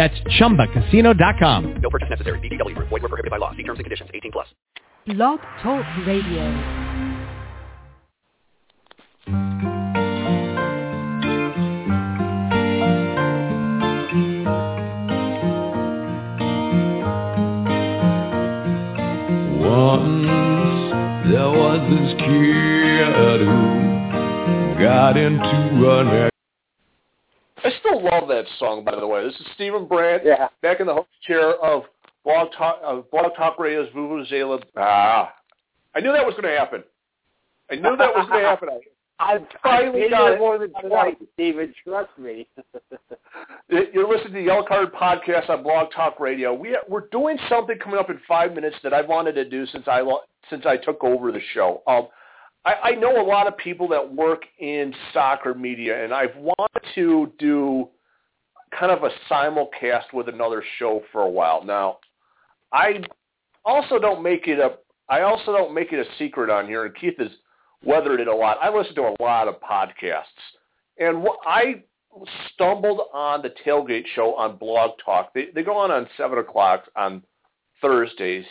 That's ChumbaCasino.com. No purchase necessary. VGW. Void were prohibited by law. See terms and conditions. 18 plus. Blog Talk Radio. Once there was this kid who got into an I still love that song, by the way. This is Stephen Brandt, Yeah. back in the host chair of Blog Talk, of Blog Talk Radio's Vuvuzela. Ah, I knew that was going to happen. I knew that was going to happen. I- I've Finally got it. more than twice. Stephen. Trust me. You're listening to the Yellow Card Podcast on Blog Talk Radio. We we're doing something coming up in five minutes that I've wanted to do since I since I took over the show. Um, I, I know a lot of people that work in soccer media, and I've wanted to do kind of a simulcast with another show for a while now. I also don't make it a I also don't make it a secret on here, and Keith has weathered it a lot. I listen to a lot of podcasts, and I stumbled on the tailgate show on Blog Talk. They they go on on seven o'clock on Thursdays,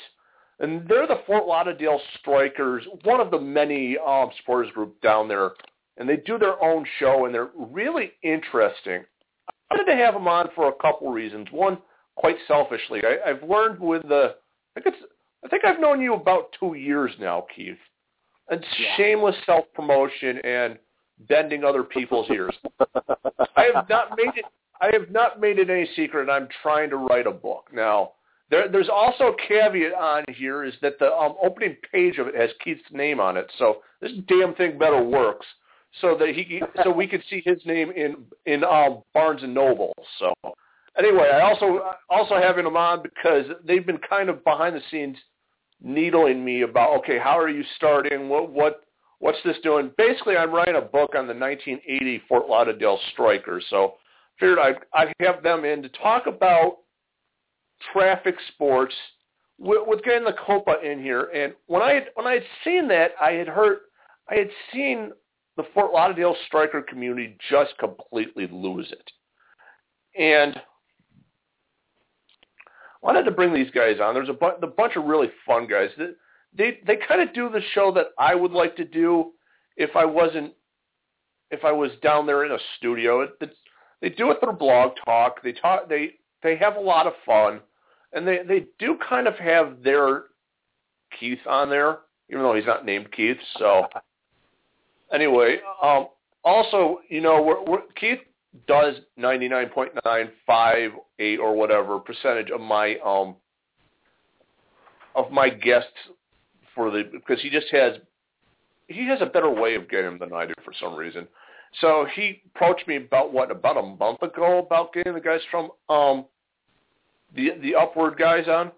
and they're the Fort Lauderdale Strikers, one of the many um, supporters group down there, and they do their own show, and they're really interesting. I wanted to have them on for a couple reasons. One, quite selfishly, I, I've learned with the I think it's I think I've known you about two years now, Keith, and Yeah. shameless self promotion and bending other people's ears. I have not made it. I have not made it any secret. and I'm trying to write a book now. There, there's also a caveat on here is that the um, opening page of it has Keith's name on it. So this damn thing better works so that he so we could see his name in in um, Barnes and Noble. So anyway, I also also having him on because they've been kind of behind the scenes needling me about okay, how are you starting? What what what's this doing? Basically, I'm writing a book on the 1980 Fort Lauderdale Strikers. So figured I'd, I'd have them in to talk about traffic sports with, with getting the Copa in here. And when I had, when I had seen that, I had heard I had seen the Fort Lauderdale striker community just completely lose it. And I wanted to bring these guys on. There's a, bu- a bunch of really fun guys. They they, they kind of do the show that I would like to do if I wasn't if I was down there in a studio. It, it's, they do it through blog talk. They talk. They they have a lot of fun, and they they do kind of have their Keith on there, even though he's not named Keith. So anyway, um, also you know we're, we're, Keith does ninety nine point nine five eight or whatever percentage of my um of my guests for the because he just has he has a better way of getting them than I do for some reason. So he approached me about what about a month ago about getting the guys from um the the upward guys on.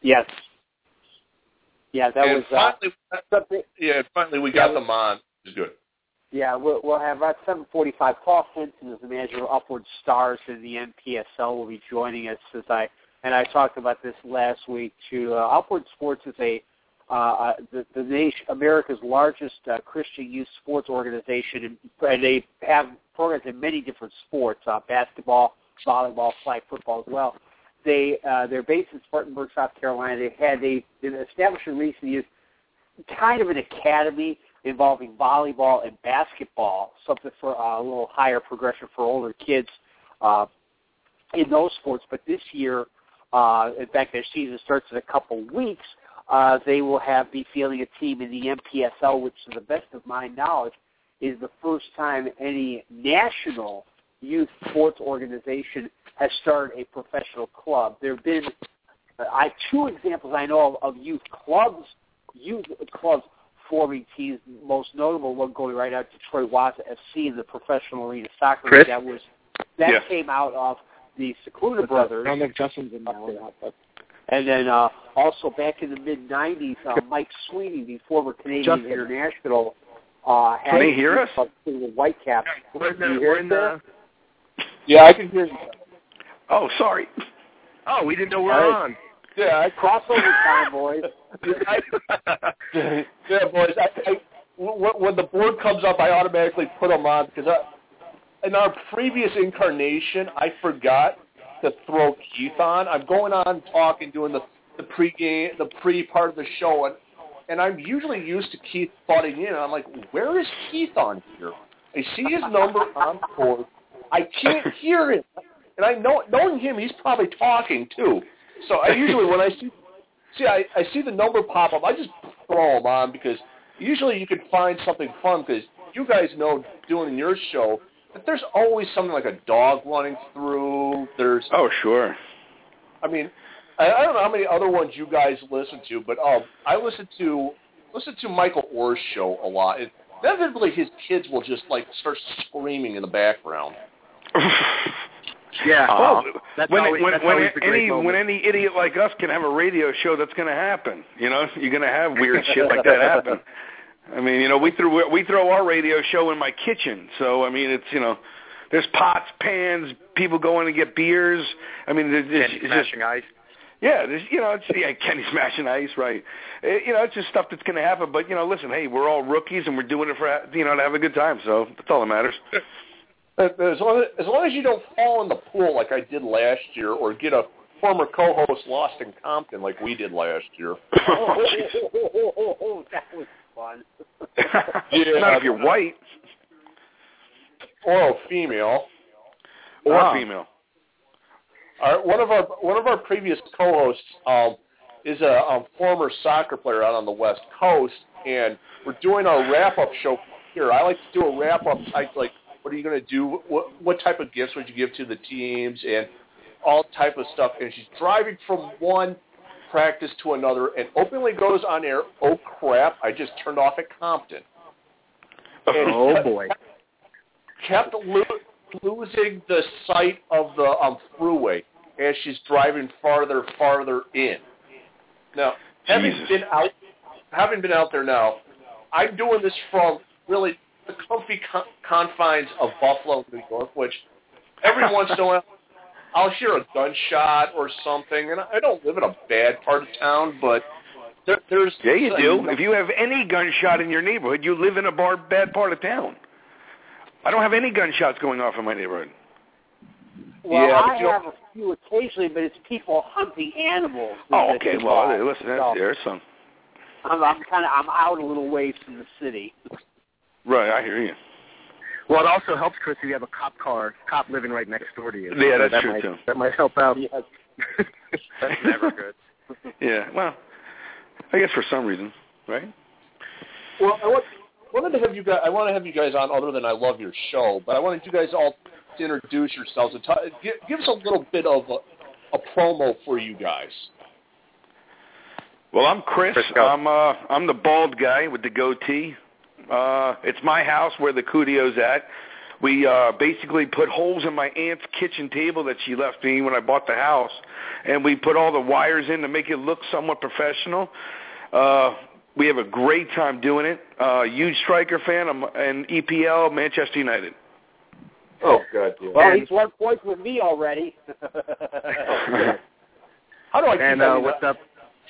yes. Yeah, that and was uh, finally, something. yeah, finally we got was- them on. It's good. Yeah, we'll, we'll have at 7:45. Paul Fenton is the manager of Upward Stars in the NPSL. Will be joining us as I and I talked about this last week too. Uh, Upward Sports is a uh, uh, the, the nation, America's largest uh, Christian youth sports organization, and, and they have programs in many different sports: uh, basketball, volleyball, flag football as well. They uh, they're based in Spartanburg, South Carolina. They had they established in recent years, kind of an academy involving volleyball and basketball, something for uh, a little higher progression for older kids uh, in those sports. But this year, uh, in fact, their season starts in a couple weeks. Uh, they will have be fielding a team in the NPSL, which, to the best of my knowledge, is the first time any national youth sports organization has started a professional club. There have been uh, I two examples I know of, of youth clubs, youth clubs forming teams. Most notable one going right out Detroit Waza FC in the professional arena soccer Chris? league. That was that Yeah. came out of the Secluda brothers. I don't know if Justin's in now or not, but And then uh, also back in the mid '90s, uh, Mike Sweeney, the former Canadian Justin. international, uh, had Can they hear us? the Whitecaps. We're in the, You hear we're us in there? the, Yeah, I can hear you. Oh, sorry. oh, we didn't know we were on. Yeah, I Crossover time, boys. yeah, boys. I, I, when when the board comes up, I automatically put them on because I, in our previous incarnation, I forgot to throw Keith on. I'm going on talking, doing the the pre-game, the pre part of the show, and and I'm usually used to Keith butting in. And I'm like, where is Keith on here? I see his number on the board. I can't hear him, and I know knowing him, he's probably talking too. So I usually when I see see I, I see the number pop up, I just throw them on because usually you can find something fun because you guys know doing your show that there's always something like a dog running through. There's Oh, sure. I mean, I, I don't know how many other ones you guys listen to, but um, I listen to listen to Michael Orr's show a lot. And inevitably, his kids will just like start screaming in the background. Yeah. Well, That's when always- when, that's when always the great any moment. when any idiot like us can have a radio show, that's going to happen. You know, you're going to have weird shit like that happen. I mean, you know, we throw we throw our radio show in my kitchen, so I mean, it's you know, there's pots, pans, people going to get beers. I mean, there's, there's, Candy it's just smashing ice. yeah, there's you know, it's yeah, Kenny smashing ice, right? Eh, you know, it's just stuff that's going to happen. But you know, listen, hey, we're all rookies and we're doing it for you know to have a good time. So that's all that matters. As long as, as long as you don't fall in the pool like I did last year, or get a former co-host lost in Compton like we did last year. Oh, jeez. that was fun. Yeah. Not if you're white or a female. or Ah. female. Our, one of our one of our previous co-hosts um, is a, um former soccer player out on the West Coast, and we're doing our wrap-up show here. I like to do a wrap-up type, like, what are you going to do? What what type of gifts would you give to the teams, and all type of stuff. And she's driving from one practice to another, and openly goes on air. Oh crap! I just turned off at Compton. And Oh boy. kept lo- losing the sight of the um, freeway as she's driving farther, farther in. Now, having Jesus. been out, having been out there now, I'm doing this from really the comfy con- confines of Buffalo, New York, which every once in a while I'll hear a gunshot or something, and I don't live in a bad part of town, but there, there's Yeah, you do. If you have any gunshot in your neighborhood, you live in a bar, bad part of town. I don't have any gunshots going off in my neighborhood. Well, Yeah, I have a few occasionally, but it's people hunting animals. Oh, okay. Well, listen, that's, So, there's some. I'm, I'm kind of I'm out a little ways from the city. Right, I hear you. Well, it also helps, Chris, if you have a cop car, cop living right next door to you. Yeah, that's that true, might, too. That might help out. Yes. that's never good. Yeah, well, I guess for some reason, right? Well, I want, wanted to have you guys. I want to have you guys on, other than I love your show, but I wanted you guys all to introduce yourselves and t- give, give us a little bit of a, a promo for you guys. Well, I'm Chris. Chris. I'm uh, I'm the bald guy with the goatee. Uh, it's my house where the Cudio's at. We uh, basically put holes in my aunt's kitchen table that she left me when I bought the house, and we put all the wires in to make it look somewhat professional. Uh, we have a great time doing it. Uh, huge striker fan. I'm an EPL Manchester United. Oh, God! Yeah. Well, And- he's one point with me already. How do I keep And uh, what's up?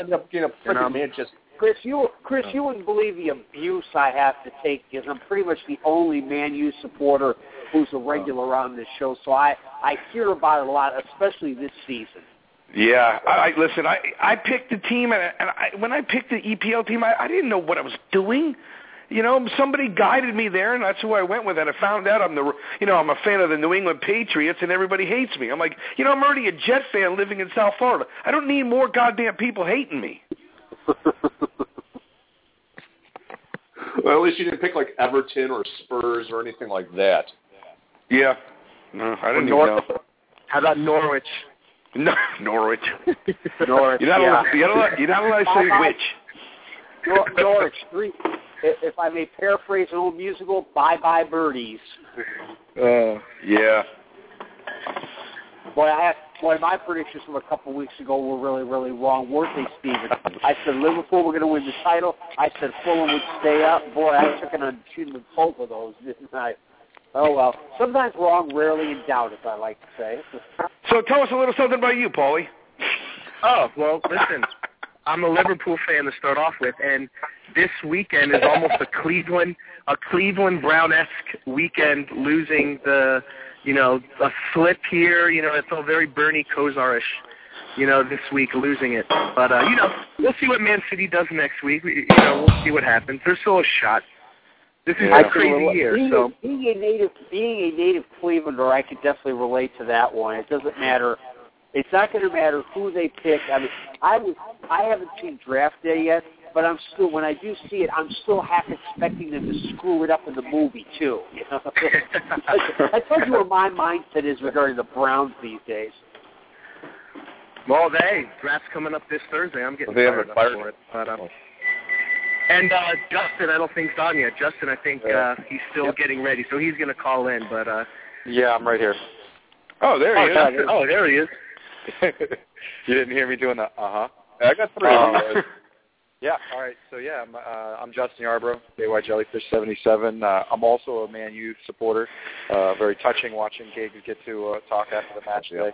End up getting a freaking um, Manchester. Chris, you Chris, you wouldn't believe the abuse I have to take because I'm pretty much the only Man U supporter who's a regular on this show. So I I hear about it a lot, especially this season. Yeah, I, I listen. I I picked the team, and, and I, when I picked the EPL team, I, I didn't know what I was doing. You know, somebody guided me there, and that's who I went with. And I found out I'm the, you know, I'm a fan of the New England Patriots, and everybody hates me. I'm like, you know, I'm already a Jet fan living in South Florida. I don't need more goddamn people hating me. Well, at least you didn't pick like Everton or Spurs or anything like that. Yeah, no, I didn't even Nor- know. How about Norwich? No, Norwich. Norwich, You're not yeah. allowed. You're not allowed, you're not allowed to say which. Nor- Norwich, three. If if I may paraphrase an old musical, "Bye Bye Birdies." Uh, Yeah. Boy, I have, boy, my predictions from a couple weeks ago were really, really wrong, weren't they, Steven? I said Liverpool were going to win the title. I said Fulham would stay up. Boy, I took an achievement both of those, didn't I? Oh well. Sometimes wrong, rarely in doubt, as I like to say. So tell us a little something about you, Paulie. Oh well, listen. I'm a Liverpool fan to start off with, and this weekend is almost a Cleveland, a Cleveland Brown-esque weekend, losing the, you know, a slip here. You know, it's all very Bernie Kosar-ish. You know, this week losing it, but uh, you know, we'll see what Man City does next week. We, you know, we'll see what happens. There's still a shot. This is I a can crazy rela- year, being, so being a native, being a native Clevelander, I could definitely relate to that one. It doesn't matter. It's not going to matter who they pick. I mean, I was, I haven't seen draft day yet, but I'm still when I do see it, I'm still half expecting them to screw it up in the movie too. You know? I told you what my mindset is regarding the Browns these days. Well, they draft's coming up this Thursday. I'm getting They fired haven't up fired for it. But, um, and uh, Justin, I don't think he's on yet. Justin, I think uh, he's still Yep. getting ready, so he's going to call in. But uh, Yeah, I'm right here. Oh, there oh, he God, is. oh, there he is. you didn't hear me doing the uh huh. I got three. Uh, yeah. All right. So yeah, I'm, uh, I'm Justin Yarbrough, JY Jellyfish 77. Uh, I'm also a Man U supporter. Uh, very touching watching Giggs get to uh, talk after the match today.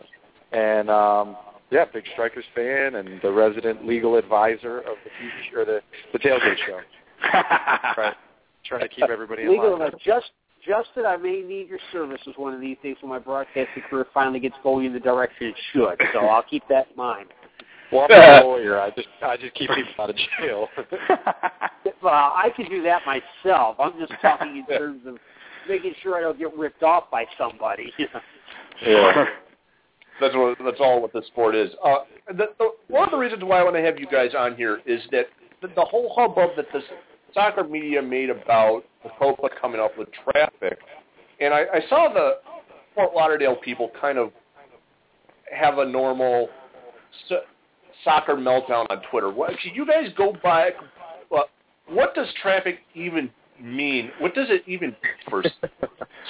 And um, yeah, big Strikers fan and the resident legal advisor of the TV or the the tailgate show. right. Trying to keep everybody in Legal line. enough. Just, Justin, I may need your services one of these days when my broadcasting career finally gets going in the direction it should. So I'll keep that in mind. Well, I'm not a lawyer. I just I just keep people out of jail. Well, I could do that myself. I'm just talking in terms of making sure I don't get ripped off by somebody. yeah. That's what that's all what the sport is. Uh, the, the, one of the reasons why I want to have you guys on here is that the, the whole hubbub that the soccer media made about the Copa coming up with traffic, and I, I saw the Fort Lauderdale people kind of have a normal so, soccer meltdown on Twitter. What, should you guys go by? Uh, what does traffic even mean? What does it even for s-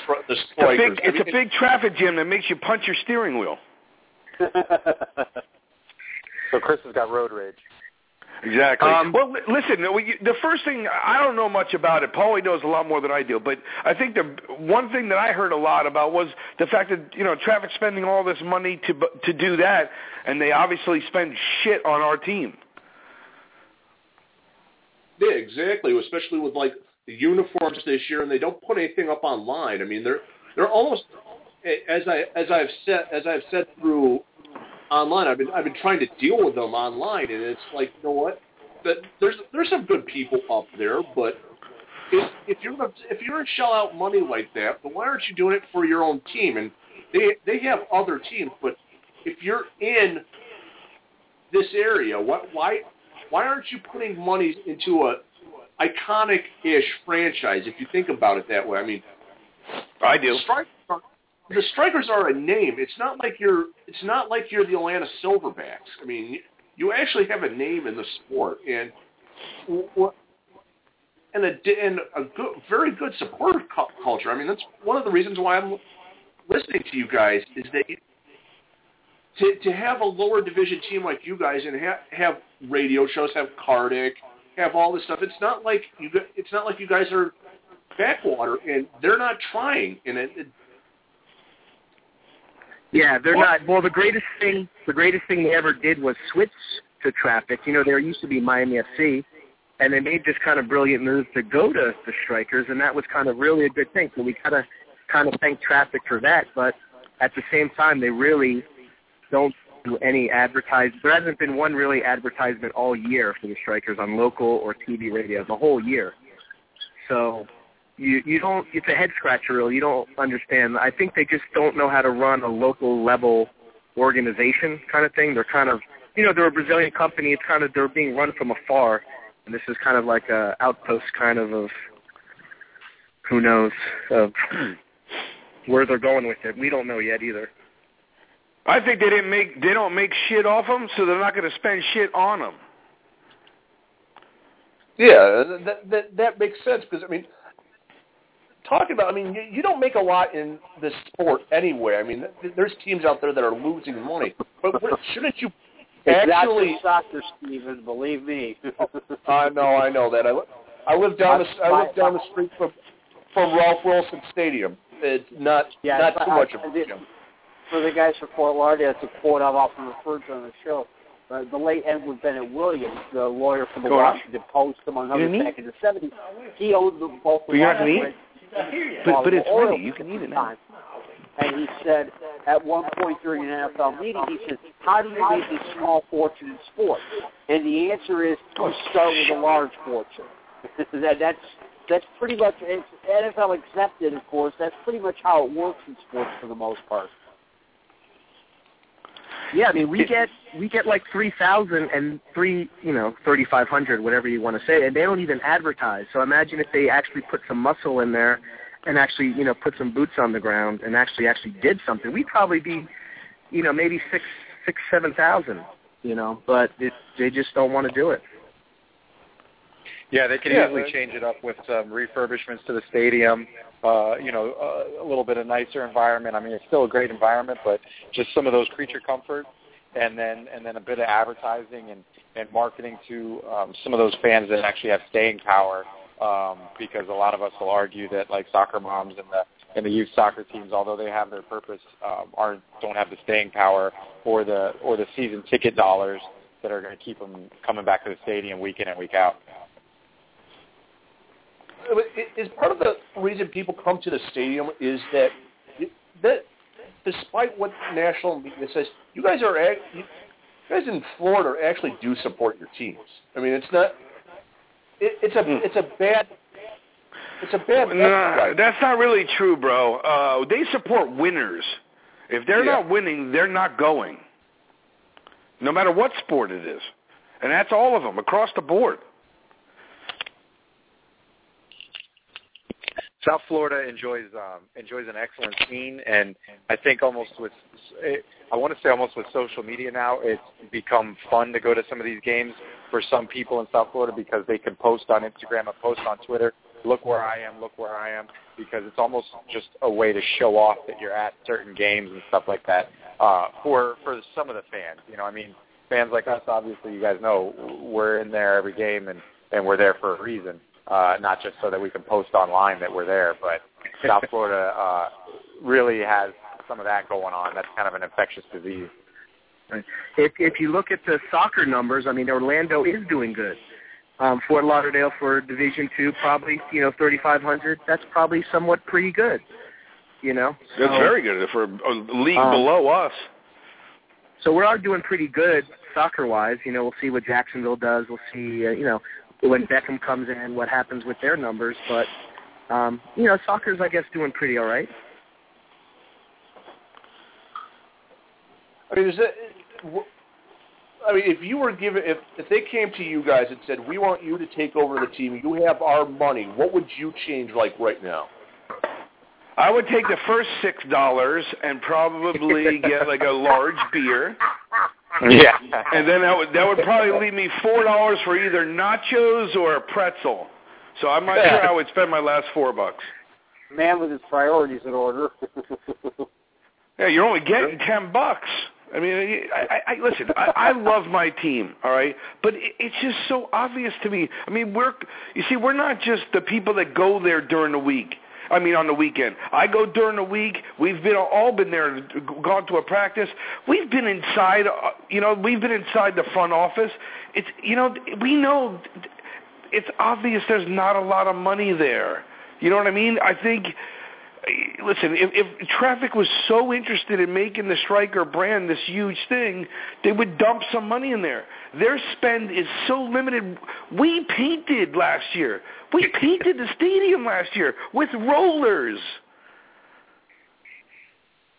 for the It's a strikers? big, I it's a big traffic jam that makes you punch your steering wheel. So Chris has got road rage. Exactly. Um, well, li- listen, we- the first thing I don't know much about it. Paulie knows a lot more than I do, but I think the one thing that I heard a lot about was the fact that you know traffic spending all this money to to do that, and they obviously spend shit on our team. Yeah, exactly. Especially with like the uniforms this year, and they don't put anything up online. I mean, they're they're almost as I as I've said as I've said through online. I've been I've been trying to deal with them online, and it's like you know what? That there's there's some good people up there, but if if you're gonna, if you're gonna shell out money like that, then why aren't you doing it for your own team? And they they have other teams, but if you're in this area, what why why aren't you putting money into a iconic-ish franchise? If you think about it that way, I mean, I do. are, the Strikers are a name. It's not like you're it's not like you're the Atlanta Silverbacks. I mean, you, actually have a name in the sport, and and a and a good, very good supporter cu- culture. I mean, that's one of the reasons why I'm listening to you guys is that you, to to have a lower division team like you guys and ha- have radio shows, have Cardick, have all this stuff. It's not like you. It's not like you guys are backwater, and they're not trying. And it, it, Yeah, they're not. Well, the greatest thing, the greatest thing they ever did was switch to traffic. You know, there used to be Miami FC, and they made this kind of brilliant move to go to the Strikers, and that was kind of really a good thing. So we kind of, kind of thank traffic for that. But at the same time, they really don't do any advertise. There hasn't been one really advertisement all year for the Strikers on local or TV radio the whole year. So you you don't it's a head scratcher really. You don't understand. I think they just don't know how to run a local level organization kind of thing. They're kind of you know they're a brazilian company. It's kind of they're being run from afar. And this is kind of like a outpost kind of of who knows of hmm. where they're going with it. We don't know yet either. I think they didn't make they don't make shit off them, so they're not going to spend shit on them. yeah, that that, that makes sense because I mean, talking about. I mean, you, you don't make a lot in this sport anyway. I mean, th- there's teams out there that are losing money, but what, shouldn't you actually? Soccer, Stephen. Believe me. I know, I know that. I, li- I live down the I live down the street from from Ralph Wilson Stadium. It's not Yeah, not I- too much of I a gym. For the guys from Fort Lauderdale, it's a quote I've often referred to on the show. Uh, the late Edward Bennett Williams, the lawyer for the Go on. Washington Post, among others, back in the 70s, he owned the, both the But you're not gonna Washington But, but it's oil ready. You can eat it now. And he said at one point during an NFL meeting, he said, "How do you make a small fortune in sports?" And the answer is, you start with a large fortune. that, that's that's pretty much it's NFL accepted, of course. That's pretty much how it works in sports for the most part. Yeah, I mean we get we get like three thousand and three, you know, thirty five hundred, whatever you want to say, and they don't even advertise. So imagine if they actually put some muscle in there, and actually, you know, put some boots on the ground and actually actually did something. We'd probably be, you know, maybe six six seven thousand, you know, but it, they just don't want to do it. Yeah, they could Yeah, easily change it up with some refurbishments to the stadium. Uh, you know, uh, a little bit of nicer environment. I mean, it's still a great environment, but just some of those creature comforts, and then and then a bit of advertising and and marketing to um, some of those fans that actually have staying power. Um, because a lot of us will argue that like soccer moms and the and the youth soccer teams, although they have their purpose, um, aren't don't have the staying power or the or the season ticket dollars that are going to keep them coming back to the stadium week in and week out. Is part of the reason people come to the stadium is that that despite what national media says, you guys are you guys in Florida actually do support your teams. I mean, it's not. It, it's a Hmm. it's a bad. It's a bad. No, that's not really true, bro. Uh, they support winners. If they're Yeah. not winning, they're not going. No matter what sport it is, and that's all of them across the board. South Florida enjoys um, enjoys an excellent scene, and I think almost with I want to say almost with social media now, it's become fun to go to some of these games for some people in South Florida because they can post on Instagram and post on Twitter. Look where I am, look where I am, because it's almost just a way to show off that you're at certain games and stuff like that. Uh, for for some of the fans, you know, I mean, fans like us, obviously, you guys know, we're in there every game and and we're there for a reason uh, not just so that we can post online that we're there, but South Florida uh, really has some of that going on. That's kind of an infectious disease. Right. If if you look at the soccer numbers, I mean Orlando is doing good. Um, Fort Lauderdale for Division Two, probably you know thirty five hundred. That's probably somewhat pretty good. You know, That's very good for a league Um, below us. So we are doing pretty good soccer wise. You know, we'll see what Jacksonville does. We'll see, uh, you know, when Beckham comes in, what happens with their numbers. But um, you know, soccer's I guess doing pretty all right. I mean, is it? I mean, if you were given, if if they came to you guys and said, "We want you to take over the team. You have our money," what would you change like right now? I would take the first six dollars and probably get like a large beer, Yeah. and then that would that would probably leave me four dollars for either nachos or a pretzel. So I'm not sure I would spend my last four bucks. Man with his priorities in order. Yeah, you're only getting ten bucks. I mean, I, I, I listen. I, I love my team, all right, but it, it's just so obvious to me. I mean, we're you see, we're not just the people that go there during the week. I mean, on the weekend. I go during the week. We've been all been there, gone to a practice. We've been inside. uh, You know, we've been inside the front office. It's you know, we know. It's obvious there's not a lot of money there. You know what I mean? I think listen, if, if traffic was so interested in making the Striker brand this huge thing, they would dump some money in there. Their spend is so limited. We painted last year. We painted the stadium last year with rollers.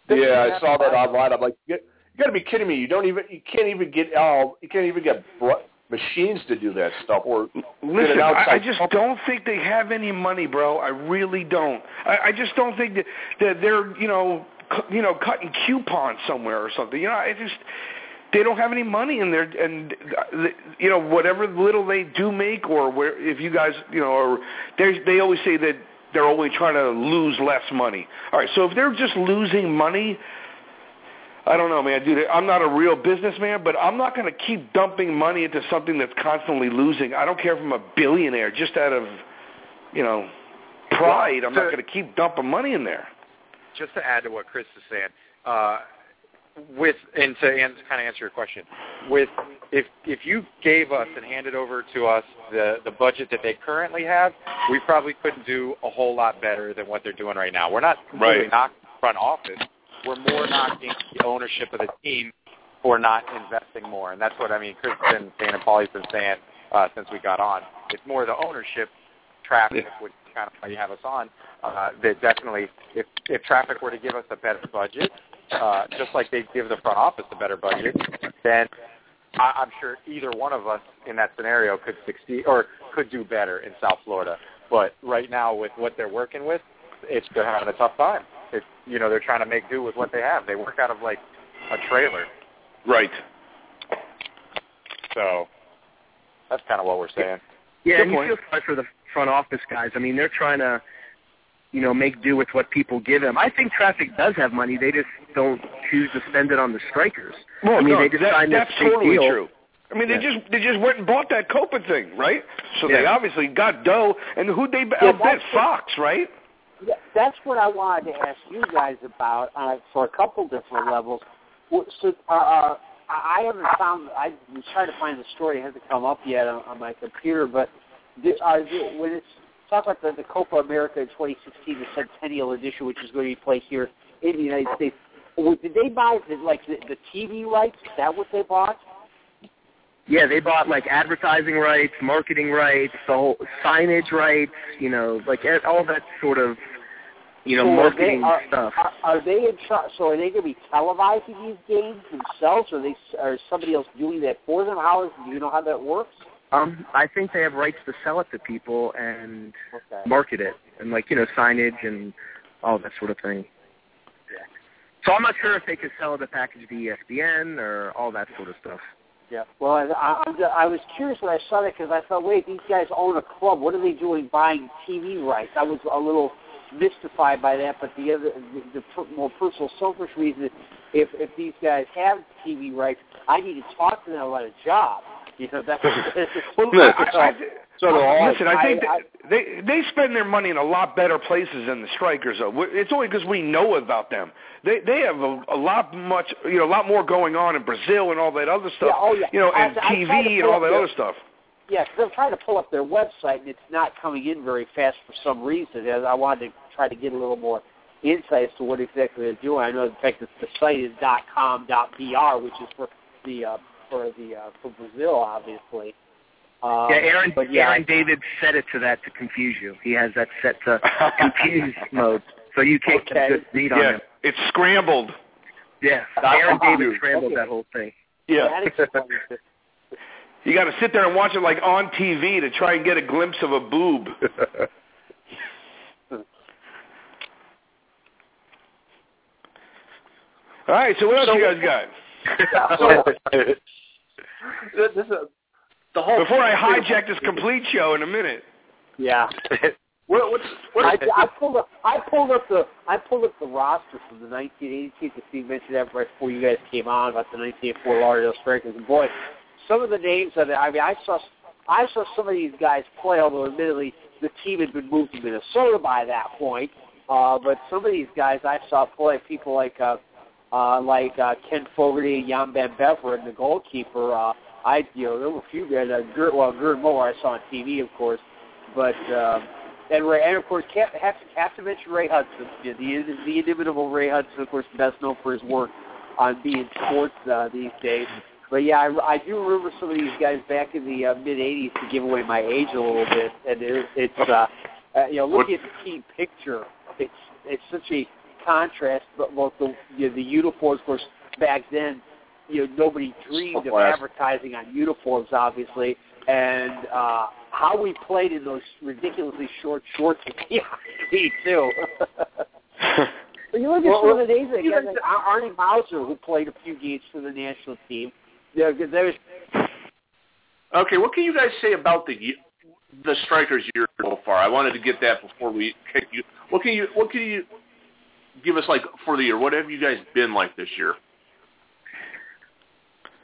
Yeah, I saw that online. I'm like, you, you got to be kidding me! You don't even, you can't even get, oh, you can't even get br- machines to do that stuff, or Listen, I, I just company. don't think they have any money, bro. I really don't. I, I just don't think that, that they're, you know, cu- you know, cutting coupons somewhere or something. You know, I just they don't have any money in there, and uh, you know, whatever little they do make, or where if you guys, you know, or they they always say that they're always trying to lose less money. All right, so if they're just losing money, I don't know, man, dude. I'm not a real businessman, but I'm not going to keep dumping money into something that's constantly losing. I don't care if I'm a billionaire, just out of, you know, pride. I'm not going to keep dumping money in there. Just to add to what Chris is saying, uh, with and to and kind of answer your question, with if if you gave us and handed over to us the the budget that they currently have, we probably couldn't do a whole lot better than what they're doing right now. We're not really Right. knocking the front office. We're more knocking the ownership of the team for not investing more, and that's what I mean. Chris has been saying and Paulie's been saying uh, since we got on. It's more the ownership traffic, which is kind of why you have us on. Uh, that definitely, if if traffic were to give us a better budget, uh, just like they give the front office a better budget, then I, I'm sure either one of us in that scenario could succeed or could do better in South Florida. But right now, with what they're working with, it's they're having a tough time. It's you know they're trying to make do with what they have. They work out of like a trailer, Right. so that's kind of what we're saying. Yeah, Good and you feel sorry for the front office guys. I mean, they're trying to, you know, make do with what people give them. I think traffic does have money. They just don't choose to spend it on the strikers. Well, I mean, no, they just that, signed that's this totally deal. true. I mean, they Yeah. just they just went and bought that Copa thing, right? So they obviously got dough, and who'd they Yeah, outbid? that's Fox, right? That's what I wanted to ask you guys about uh, for a couple different levels. So, uh, uh, I haven't found. I was trying to find the story. It hasn't come up yet on, on my computer. But the, uh, when it's talk about the, the Copa America in 2016, the Centennial Edition, which is going to be played here in the United States. Did they buy the, like the, the TV rights? Is that what they bought? Yeah, they bought like advertising rights, marketing rights, the whole signage rights, you know, like all that sort of, you know, So are marketing they, are, stuff. Are, are they in charge? So are they going to be televising these games themselves, or are they are somebody else doing that for them? How is? Do you know how that works? Um, I think they have rights to sell it to people and Okay. market it, and like you know, signage and all that sort of thing. So I'm not sure if they could sell the package to ESPN or all that sort of stuff. Yeah. Well, I, I, I was curious when I saw that because I thought, wait, these guys own a club. What are they doing buying TV rights? I was a little mystified by that. But the other, the, the per- more personal, selfish reason, if if these guys have TV rights, I need to talk to them about a job. You know, that's Well, so, I, I, so do I. listen, I think I, that they they spend their money in a lot better places than the strikers. Though it's only because we know about them. They they have a, a lot much, you know, a lot more going on in Brazil and all that other stuff. Yeah, oh, yeah. You know, and I tried to TV and all that other stuff. Yeah, because I'm trying to pull up their website and it's not coming in very fast for some reason. And I wanted to try to get a little more insight as to what exactly they're doing. I know, the fact, that the site is .com.br, which is for the uh, for the uh, for Brazil, obviously. Uh, yeah, Aaron, but yeah, Aaron David set it to that to confuse you. He has that set to confuse mode, so you can't Okay. just read on Yeah, him. it's scrambled. Yeah, Dot Aaron. David scrambled Okay. that whole thing. that explains it. You got to sit there and watch it like on TV to try and get a glimpse of a boob. All right, so what else So- you guys got? This this is the whole. Before I hijack this complete show in a minute. Yeah. What, what's, what I, I pulled up. I pulled up the. I pulled up the roster from the 1980 team that Steve mentioned that right before you guys came on about the 1984 Lauderdale Strikers. And boy, some of the names that I mean, I saw. I saw some of these guys play. Although admittedly, the team had been moved to Minnesota by that point. Uh, but some of these guys I saw play. People like uh, uh, like uh, Ken Fogarty, Jan Van Beveren, the goalkeeper. Uh, I you know there were a few guys. Uh, Gerd, well, Gerd Müller I saw on TV, of course, but. Uh, and Ray, and of course, have, have, have to mention Ray Hudson, the, the the inimitable Ray Hudson, of course, best known for his work on beIN sports uh, these days. But yeah, I, I do remember some of these guys back in the uh, mid '80s to give away my age a little bit, and it, it's uh, uh, you know looking at the team picture, it's it's such a contrast. But both the you know, the uniforms, of course, back then, you know nobody dreamed of advertising on uniforms, obviously, and uh, how we played in those ridiculously short shorts and me too. but you look at Well, some of the days that guys like Arnie Mausser, who played a few games for the national team. There, there's Okay, what can you guys say about the the strikers year so far? I wanted to get that before we kick you. What can you what can you give us like for the year? What have you guys been like this year?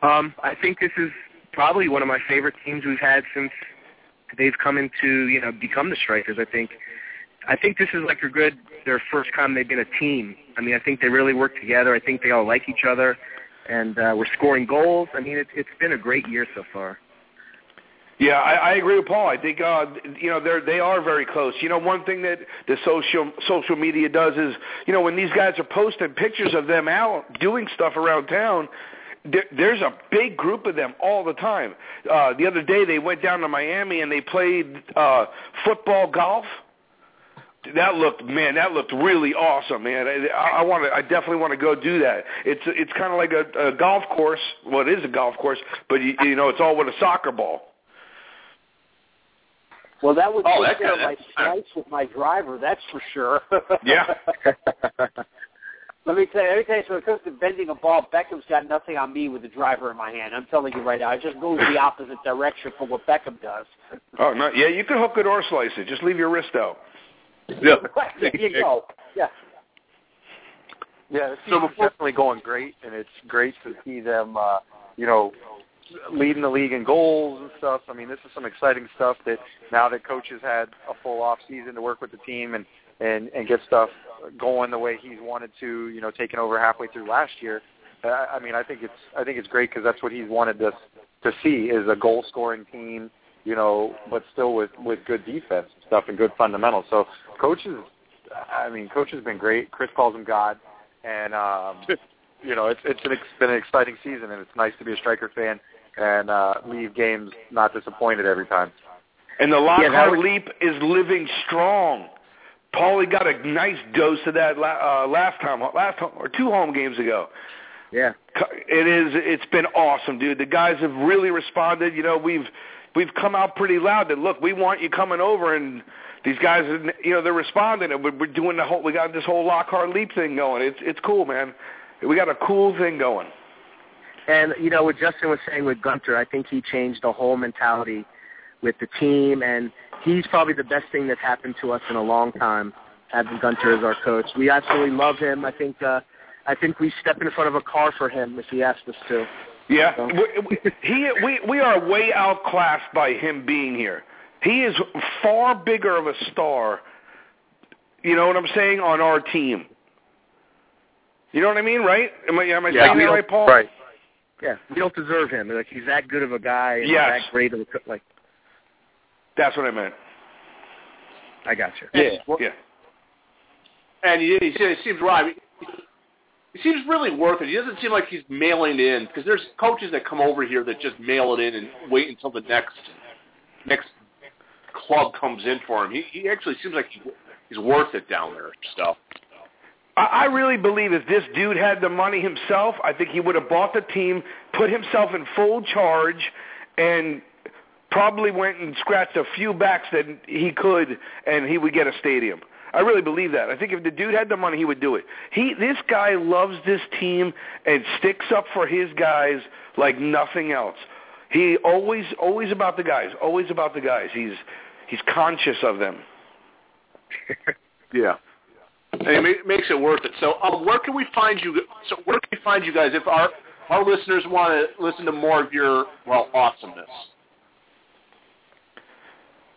Um, I think this is probably one of my favorite teams we've had since they've come into you know become the strikers. I think I think this is like a good their first time they've been a team. I mean, I think they really work together. I think they all like each other, and uh, we're scoring goals. I mean, it, it's been a great year so far. Yeah, I, I agree with Paul. I think uh, you know they're they are very close. You know, one thing that the social social media does is you know when these guys are posting pictures of them out doing stuff around town, there, there's a big group of them all the time. Uh, the other day they went down to Miami and they played uh, football golf. That looked man, that looked really awesome, man. I, I want to, I definitely want to go do that. It's it's kind of like a, a golf course. Well, it is a golf course, but you, you know it's all with a soccer ball. Well, that would Oh, take care of my strikes with my driver. That's for sure. Yeah. Let me tell you, let me tell you, so when it comes to bending a ball, Beckham's got nothing on me with the driver in my hand. I'm telling you right now, I just go the opposite direction from what Beckham does. Oh no, yeah, you can hook it or slice it. Just leave your wrist out. Yeah. there you go. Yeah. Yeah, the So season's before- definitely going great, and it's great to see them, uh, you know, leading the league in goals and stuff. I mean, this is some exciting stuff that now that coach has had a full off season to work with the team and and and get stuff going the way he's wanted to, you know, taking over halfway through last year. Uh, I mean, I think it's I think it's great because that's what he's wanted us to see is a goal scoring team, you know, but still with with good defense and stuff and good fundamentals. So coaches, I mean, coach has been great. Chris calls him God, and um, you know, it's it's an, it's been an exciting season, and it's nice to be a striker fan and uh, leave games not disappointed every time. And the Lockhart Yeah, was- leap is living strong. Paulie got a nice dose of that la- uh, last time, last home, or two home games ago. Yeah. It is. It's been awesome, dude. The guys have really responded. You know, we've we've come out pretty loud that look, we want you coming over, and these guys, you know, they're responding, and we're, we're doing the whole. We got this whole Lockhart leap thing going. It's it's cool, man. We got a cool thing going. And you know what Justin was saying with Gunter, I think he changed the whole mentality with the team, and he's probably the best thing that's happened to us in a long time. Having Gunter as our coach, we absolutely love him. I think uh, I think we step in front of a car for him if he asked us to. Yeah, we, we- he we we are way outclassed by him being here. He is far bigger of a star. You know what I'm saying on our team. You know what I mean, right? Am I am I Yeah, saying that right, Paul? Right. Yeah, we don't deserve him. Like he's that good of a guy and Yes. that great of a like. That's what I meant. I got you. Yeah. Yeah. And he, he, he seems right. He seems really worth it. He doesn't seem like he's mailing in because there's coaches that come over here that just mail it in and wait until the next next club comes in for him. He, he actually seems like he, he's worth it down there. Stuff. I, I really believe if this dude had the money himself, I think he would have bought the team, put himself in full charge, and probably went and scratched a few backs that he could, and he would get a stadium. I really believe that. I think if the dude had the money, he would do it. He, this guy loves this team and sticks up for his guys like nothing else. He always, always about the guys, always about the guys. He's, he's conscious of them. Yeah. And it makes it worth it. So, um, where can we find you? So, where can we find you guys if our our listeners want to listen to more of your well awesomeness?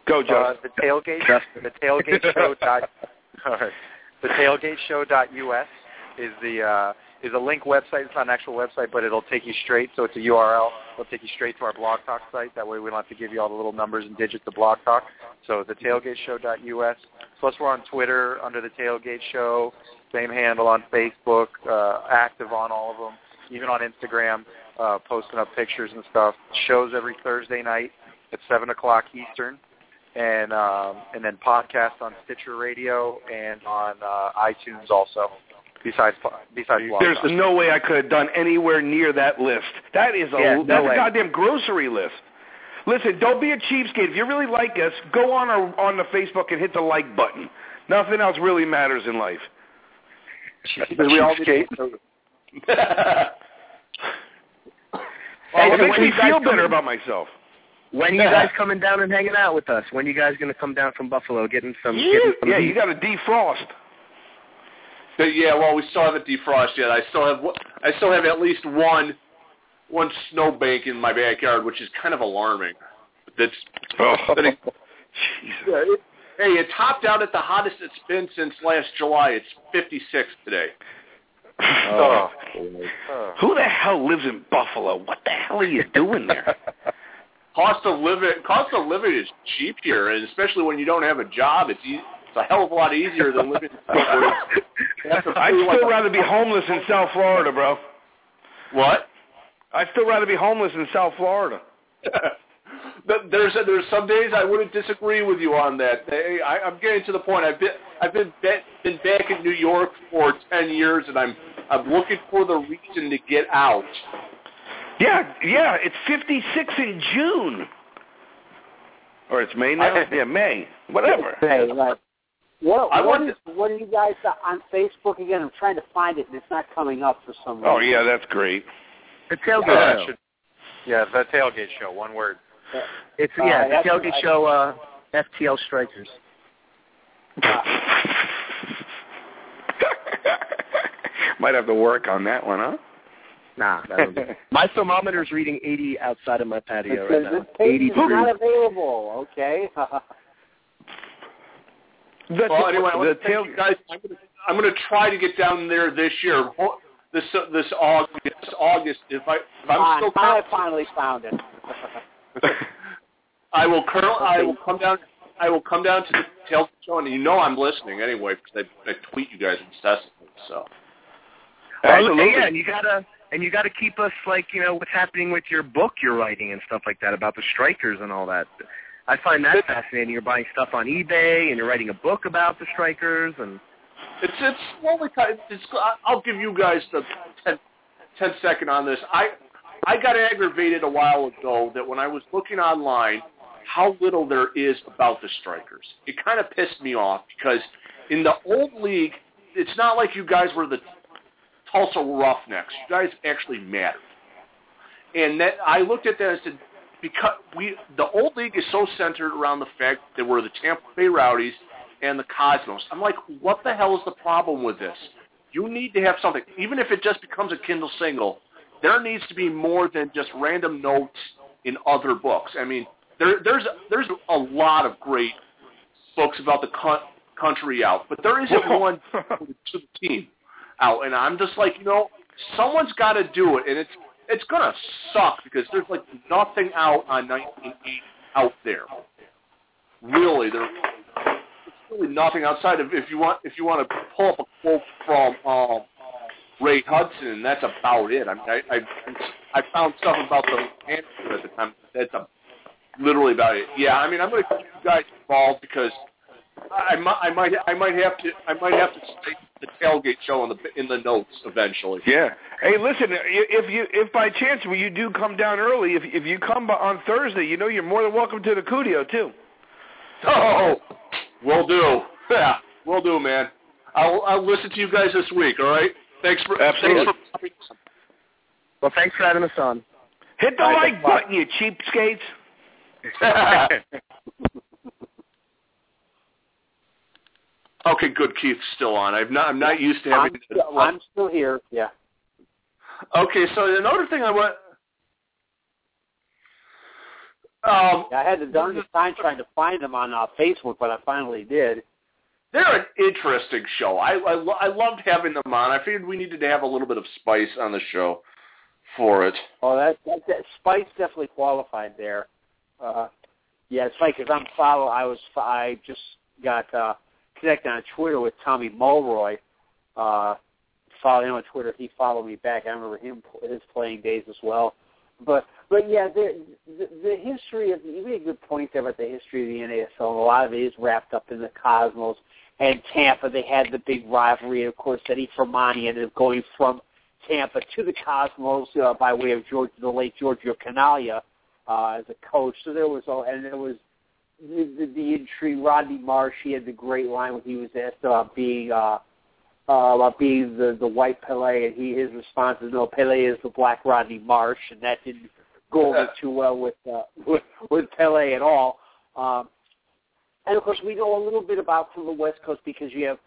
Go, Joe. Uh, the tailgate, the tailgate show dot, right, the tailgate show dot us is the uh, is a link website. It's not an actual website, but it'll take you straight. So it's a URL. It'll take you straight to our blog talk site. That way we don't have to give you all the little numbers and digits of blog talk. So the tailgate show dot us. Plus we're on Twitter under the tailgate show. Same handle on Facebook. Uh, active on all of them. Even on Instagram, uh, posting up pictures and stuff. Shows every Thursday night at seven o'clock Eastern and um, and then podcast on Stitcher Radio and on uh, iTunes also. Besides besides Blog There's Talk. no way I could have done anywhere near that list. That is a Yeah, no that's way. a goddamn grocery list. Listen, don't be a cheapskate. If you really like us, go on our on the Facebook and hit the like button. Nothing else really matters in life. Cheapskate. Well, Hey, it makes me feel better about myself. When are you guys coming down and hanging out with us? When are you guys going to come down from Buffalo, getting some? Yeah, getting some yeah, heat? you got to defrost. But yeah, well, we still haven't defrosted yet. I still have I still have at least one one snowbank in my backyard, which is kind of alarming. But that's Oh, that it- Jesus. yeah, it, hey, it topped out at the hottest it's been since last July. It's 56 today. Oh. oh. Who the hell lives in Buffalo? What the hell are you doing there? Cost of living cost of living is cheap here, and especially when you don't have a job, it's e- it's a hell of a lot easier than living. in Fort Worth. That's a- I'd still rather be homeless in South Florida, bro. What? I'd still rather be homeless in South Florida. But there's there's some days I wouldn't disagree with you on that. Hey, I, I'm getting to the point. I've been I've been ba- been back in New York for ten years, and I'm I'm looking for the reason to get out. Yeah, yeah, it's 56 in June. Or it's May now? Yeah, May. Whatever. Hey, like, what, I what, want is, what are you guys on Facebook again? I'm trying to find it, and it's not coming up for some reason. Oh, yeah, that's great. the tailgate Yeah, show. should- yeah, the tailgate show. One word. It's Uh, yeah, the tailgate I- show. Uh, FTL Strikers. Might have to work on that one, huh? Nah, that'll do. my thermometer's reading 80 outside of my patio It right now. this page 80 is not degrees. available. Okay. The, Well, anyway, I the want to tail, thank you guys. I'm gonna, I'm gonna try to get down there this year. Ho- This this August. This August. If I if I'm Fine, still I finally found it. I will curl. I will come down. I will come down to the tail show, and you know I'm listening anyway because I, I tweet you guys incessantly. So Absolutely. Yeah, and you gotta and you gotta keep us like you know what's happening with your book you're writing and stuff like that about the strikers and all that. I find that fascinating. You're buying stuff on eBay and you're writing a book about the strikers and it's it's slowly. It's, I'll give you guys the 10, 10 second on this. I I got aggravated a while ago that when I was looking online, how little there is about the strikers. It kind of pissed me off because in the old league, it's not like you guys were the Tulsa Roughnecks. You guys actually mattered. And that I looked at that and said, because we the old league is so centered around the fact that we're the Tampa Bay Rowdies and the Cosmos. I'm like, what the hell is the problem with this? You need to have something, even if it just becomes a Kindle single. There needs to be more than just random notes in other books. I mean, there, there's there's a lot of great books about the co- country out, but there isn't one to the team out. And I'm just like, you know, someone's got to do it, and it's it's gonna suck because there's like nothing out on 1980 out there. Really, there it's really nothing outside of if you want if you want to pull up a quote from um, Ray Hudson, and that's about it. I mean, I I, I found stuff about the answer at the time. That's a, literally about it. Yeah, I mean, I'm to keep you guys involved because I might I might I might have to I might have to cite the tailgate show in the in the notes eventually. Yeah. Hey, listen. If you, if by chance when you do come down early, if if you come on Thursday, you know you're more than welcome to the Cudio too. Oh, will do. Yeah, we'll do, man. I'll I'll listen to you guys this week. All right. Thanks for Absolutely. thanks for well thanks for having us on. Hit the All right, like button, you cheapskates. okay, good. Keith's still on. I'm not. I'm not used to I'm, having. still, I'm still here. Yeah. Okay, so another thing I want. Um, I had the darndest time trying to find them on uh, Facebook, but I finally did. they're an interesting show. I I, lo- I loved having them on. I figured we needed to have a little bit of spice on the show for it. Oh, that that, that Spice definitely qualified there. Uh, yeah, it's funny because I'm follow. I was I just got uh, connected on Twitter with Tommy Mulroy. Uh, follow him on Twitter. He followed me back. I remember him his playing days as well. But but yeah, the the, the history of you made a good point there about the history of the NASL. A lot of it is wrapped up in the Cosmos and Tampa. They had the big rivalry, of course, Eddie Firmani ended up going from Tampa to the Cosmos uh, by way of George, the late Giorgio Chinaglia uh, as a coach. So there was all, and there was the, the, the intrigue. Rodney Marsh, he had the great line when he was asked about being uh, uh, about being the the white Pele, and he his response is no, Pele is the black Rodney Marsh, and that didn't go over too well with uh, with with Pele at all. Um, and of course, we know a little bit about from the West Coast because you have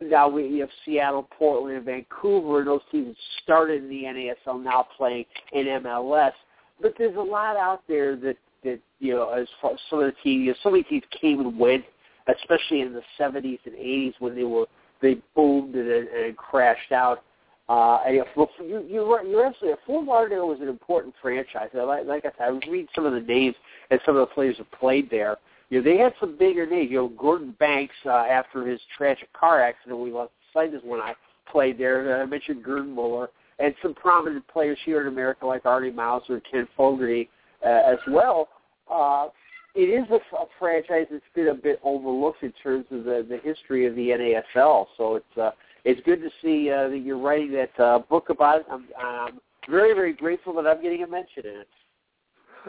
now we you have Seattle, Portland, and Vancouver. And those teams started in the NASL, now playing in MLS. But there's a lot out there that that you know, as far some of the teams, you know, so many teams came and went, especially in the 70s and 80s when they were they boomed and, and crashed out. Uh, and well, you, you're you're absolutely. Fort Lauderdale was an important franchise. Like, like I said, I reading some of the names and some of the players who played there. You know, they had some bigger names. You know, Gordon Banks uh, after his tragic car accident, we lost sight is when I played there. I mentioned Gerd Müller and some prominent players here in America like Arnie Mausser, and Ken Fogarty uh, as well. Uh, it is a, a franchise that's been a bit overlooked in terms of the, the history of the NASL. So it's uh, it's good to see uh, that you're writing that uh, book about it. I'm, I'm very very grateful that I'm getting a mention in it.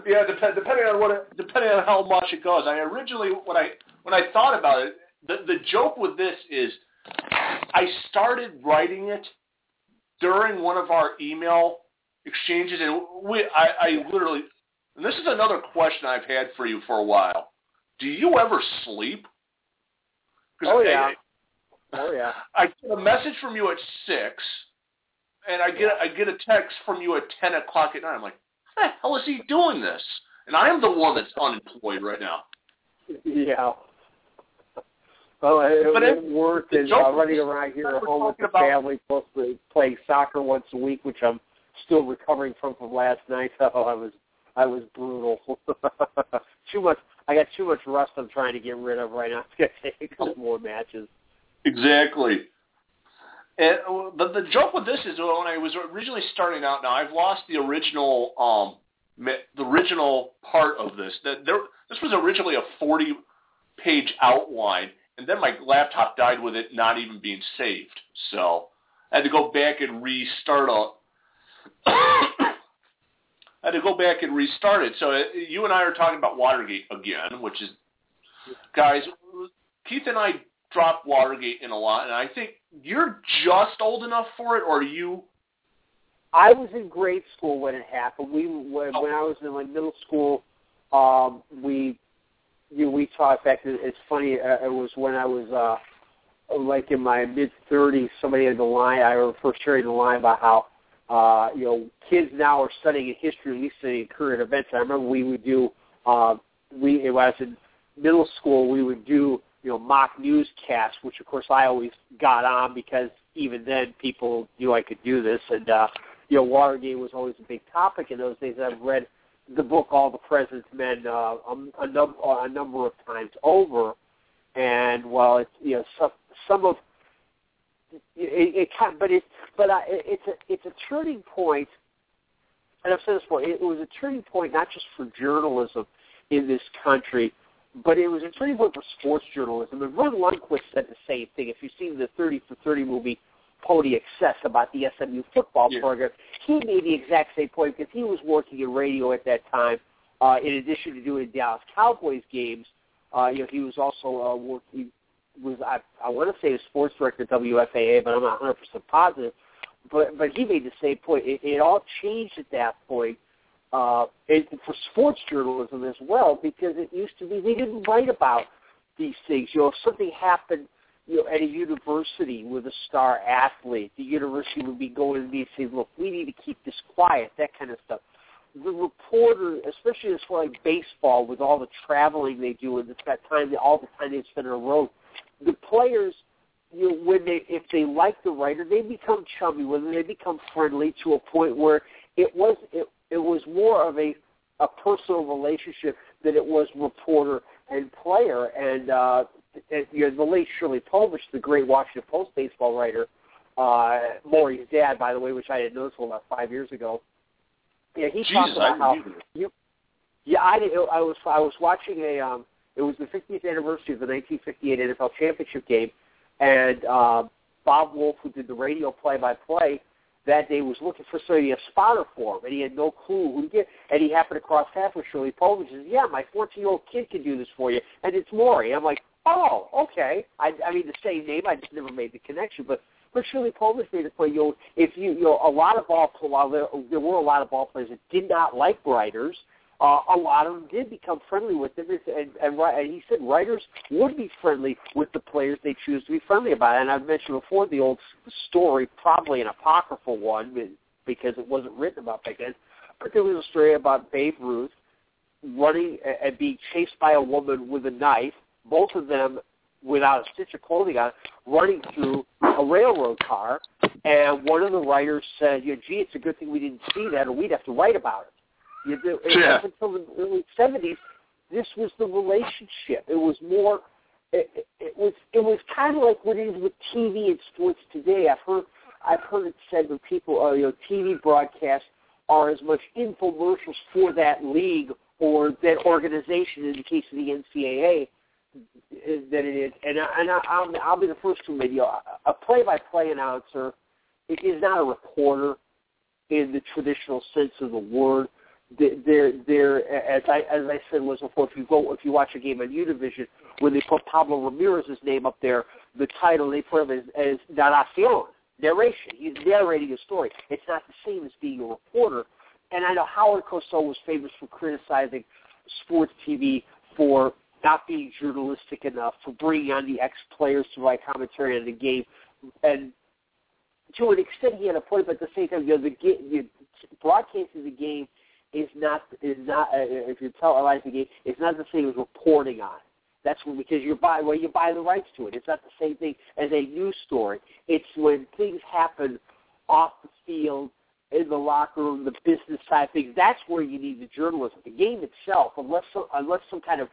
Yeah, dep- depending on what, it, depending on how much it goes. I originally when I when I thought about it, the the joke with this is, I started writing it during one of our email exchanges, and we I, I literally and this is another question I've had for you for a while. Do you ever sleep? Oh yeah. oh yeah. I get a message from you at six, and I get I get a text from you at ten o'clock at night. I'm like, how the hell is he doing this? And I am the one that's unemployed right now. Yeah. Well, it, but it, work and uh, running around here at home with the about, family, plus playing soccer once a week, which I'm still recovering from from last night. So I was I was brutal. too much. I got too much rust. I'm trying to get rid of right now. It's gonna take a couple more matches. Exactly. And the the joke with this is when I was originally starting out. Now I've lost the original um the original part of this. That there this was originally a 40 page outline, and then my laptop died with it not even being saved. So I had to go back and restart a Had to go back and restart it. So uh, you and I are talking about Watergate again, which is, guys, Keith and I dropped Watergate in a lot, and I think you're just old enough for it, or you? I was in grade school when it happened. We when, oh. when I was in like middle school, um, we you know, we taught. In fact, it's funny. Uh, it was when I was uh, like in my mid thirties. Somebody had the line. I was first hearing the line about how uh, you know, kids now are studying history, at least studying current events. I remember we would do, uh, we, when I was in middle school, we would do, you know, mock newscasts, which of course I always got on because even then people knew I could do this. And, uh, you know, Watergate was always a big topic in those days. I've read the book All the President's Men uh, a, a, num- a number of times over. And while it's, you know, some, some of it, it kind, but it, but I, it's a it's a turning point, and I've said this before. It was a turning point not just for journalism in this country, but it was a turning point for sports journalism. And Verne Lundquist said the same thing. If you've seen the Thirty for Thirty movie, Pony Excess about the SMU football yeah. program, he made the exact same point because he was working in radio at that time. Uh, in addition to doing the Dallas Cowboys games, uh, you know, he was also uh, working was I I want to say a sports director at WFAA, but I'm not 100 percent positive. But but he made the same point. It, it all changed at that point, uh, and for sports journalism as well, because it used to be they didn't write about these things. You know, if something happened, you know, at a university with a star athlete, the university would be going to me and saying, "Look, we need to keep this quiet," that kind of stuff the reporter, especially as for like baseball, with all the traveling they do and it's that time, all the time they spend on the road, the players, you know, when they if they like the writer, they become chummy with them. They become friendly to a point where it was it it was more of a a personal relationship than it was reporter and player. And uh, and, you know, the late Shirley Povich, the great Washington Post baseball writer, uh, Maury's dad, by the way, which I didn't know until about five years ago. Yeah, he Jesus, talked about how you. Yeah, I did. I was I was watching a um it was the 50th anniversary of the 1958 NFL championship game, and uh, Bob Wolf, who did the radio play-by-play that day, was looking for somebody a spotter for him, and he had no clue who to get. And he happened to cross with Shirley Povich. He says, "Yeah, my 14-year-old kid can do this for you," and it's Maury. I'm like, "Oh, okay." I, I mean, the same name. I just never made the connection, but But Shirley Povich made the point, you know, if you, you know, a lot of ball, while there, there were a lot of ball players that did not like writers, uh, a lot of them did become friendly with them, and, and, and he said writers would be friendly with the players they choose to be friendly about. And I've mentioned before the old story, probably an apocryphal one because it wasn't written about back then, but there was a story about Babe Ruth running and being chased by a woman with a knife, both of them without a stitch of clothing on, running through a railroad car. And one of the writers said, you know, gee, it's a good thing we didn't see that or we'd have to write about it. You know, yeah. Up until the early 70s, this was the relationship. It was more, it, it, was it was kind of like what it is with TV and sports today. I've heard I've heard it said that people, uh, you know, TV broadcasts are as much infomercials for that league or that organization in the case of the NCAA than it is. And, I, and I, I'll, I'll be the first to admit, you know, a play-by-play announcer is not a reporter in the traditional sense of the word. They're, they're, as I as I said was before, if you go if you watch a game on Univision, when they put Pablo Ramirez's name up there, the title they put him as, as narración, narration. He's narrating a story. It's not the same as being a reporter. And I know Howard Cosell was famous for criticizing sports TV for not being journalistic enough, for bringing on the ex-players to write commentary on the game. And to an extent, he had a point, but at the same time, you know, the, the broadcasting the game is not is not uh, if you're televising the game, it's not the same as reporting on it. That's when because you buy well you buy the rights to it. It's not the same thing as a news story. It's when things happen off the field, in the locker room, the business side things. That's where you need the journalism. The game itself, unless some, unless some kind of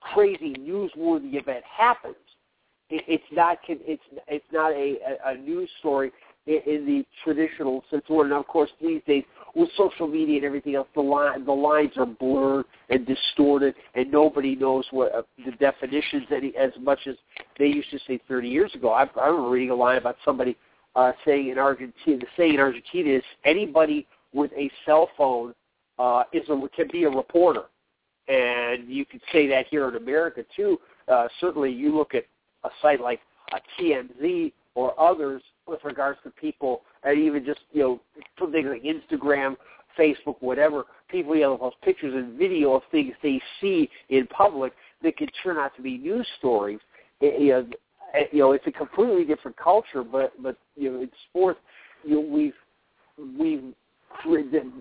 crazy newsworthy event happens, it, it's not it's it's not a, a, a news story in, in the traditional sense. And of course, these days with social media and everything else, the line the lines are blurred and distorted, and nobody knows what uh, the definitions any as much as they used to say 30 years ago. I, I remember reading a line about somebody uh, saying in Argentina, the saying in Argentina is anybody with a cell phone uh, is a can be a reporter, and you could say that here in America too. Uh, certainly, you look at a site like a TMZ or others with regards to people, and even just you know things like Instagram, Facebook, whatever. People you know post pictures and video of things they see in public that could turn out to be news stories. It, you know, you know, it's a completely different culture, but but you know, in sports, you know, we've we've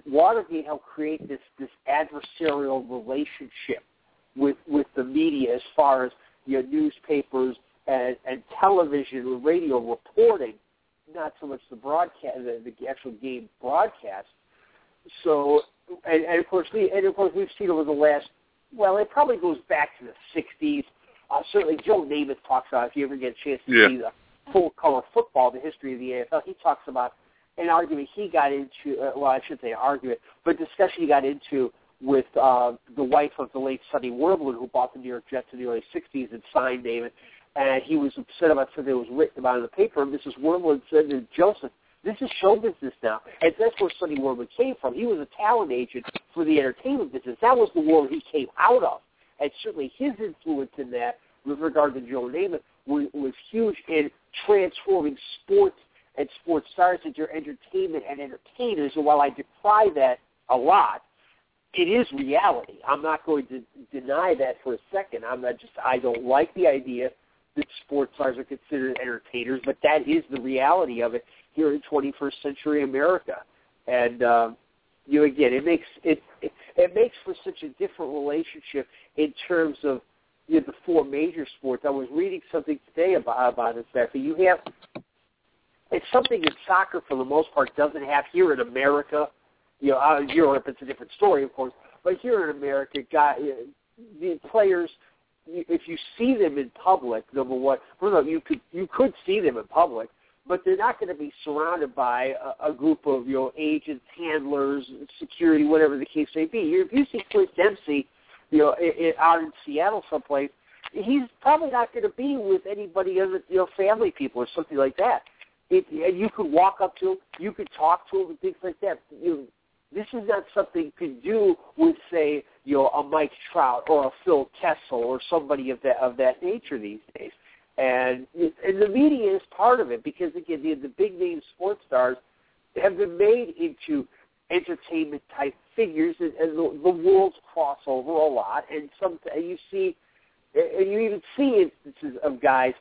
Watergate helped create this this adversarial relationship with with the media as far as you know newspapers and, and television and radio reporting, not so much the broadcast, the, the actual game broadcast. So, and, and of course, we, and of course, we've seen over the last. Well, it probably goes back to the '60s. Uh, certainly, Joe Namath talks about if you ever get a chance to Yeah. see the full color football, the history of the AFL. He talks about an argument he got into. Uh, well, I shouldn't say argument, but discussion he got into with uh, the wife of the late Sonny Werblin, who bought the New York Jets in the early '60s and signed Namath and he was upset about something that was written about in the paper. Mrs. Werblin said to Joseph, this is show business now. And that's where Sonny Werblin came from. He was a talent agent for the entertainment business. That was the world he came out of. And certainly his influence in that, with regard to Joe Namath, was, was huge in transforming sports and sports stars into entertainment and entertainers. And while I decry that a lot, it is reality. I'm not going to deny that for a second. I'm not just I don't like the idea that sports stars are considered entertainers, but that is the reality of it here in 21st century America. And um, you again, it makes it, it it makes for such a different relationship in terms of you know, the four major sports. I was reading something today about about this fact you have. It's something that soccer, for the most part, doesn't have here in America. You know, out in Europe, it's a different story, of course. But here in America, guy, the players if you see them in public, number one, all, you could you could see them in public, but they're not going to be surrounded by a, a group of you know agents, handlers, security, whatever the case may be. If you see Clint Dempsey, you know, i i out in Seattle someplace, he's probably not going to be with anybody other you know family people or something like that. It, and you could walk up to him, you could talk to him, and things like that. You this is not something you could do with, say, you know, a Mike Trout or a Phil Kessel or somebody of that of that nature these days. and and the media is part of it because again the, the big name sports stars have been made into entertainment type figures, and, and the, the worlds cross over a lot. And some and you see, and you even see instances of guys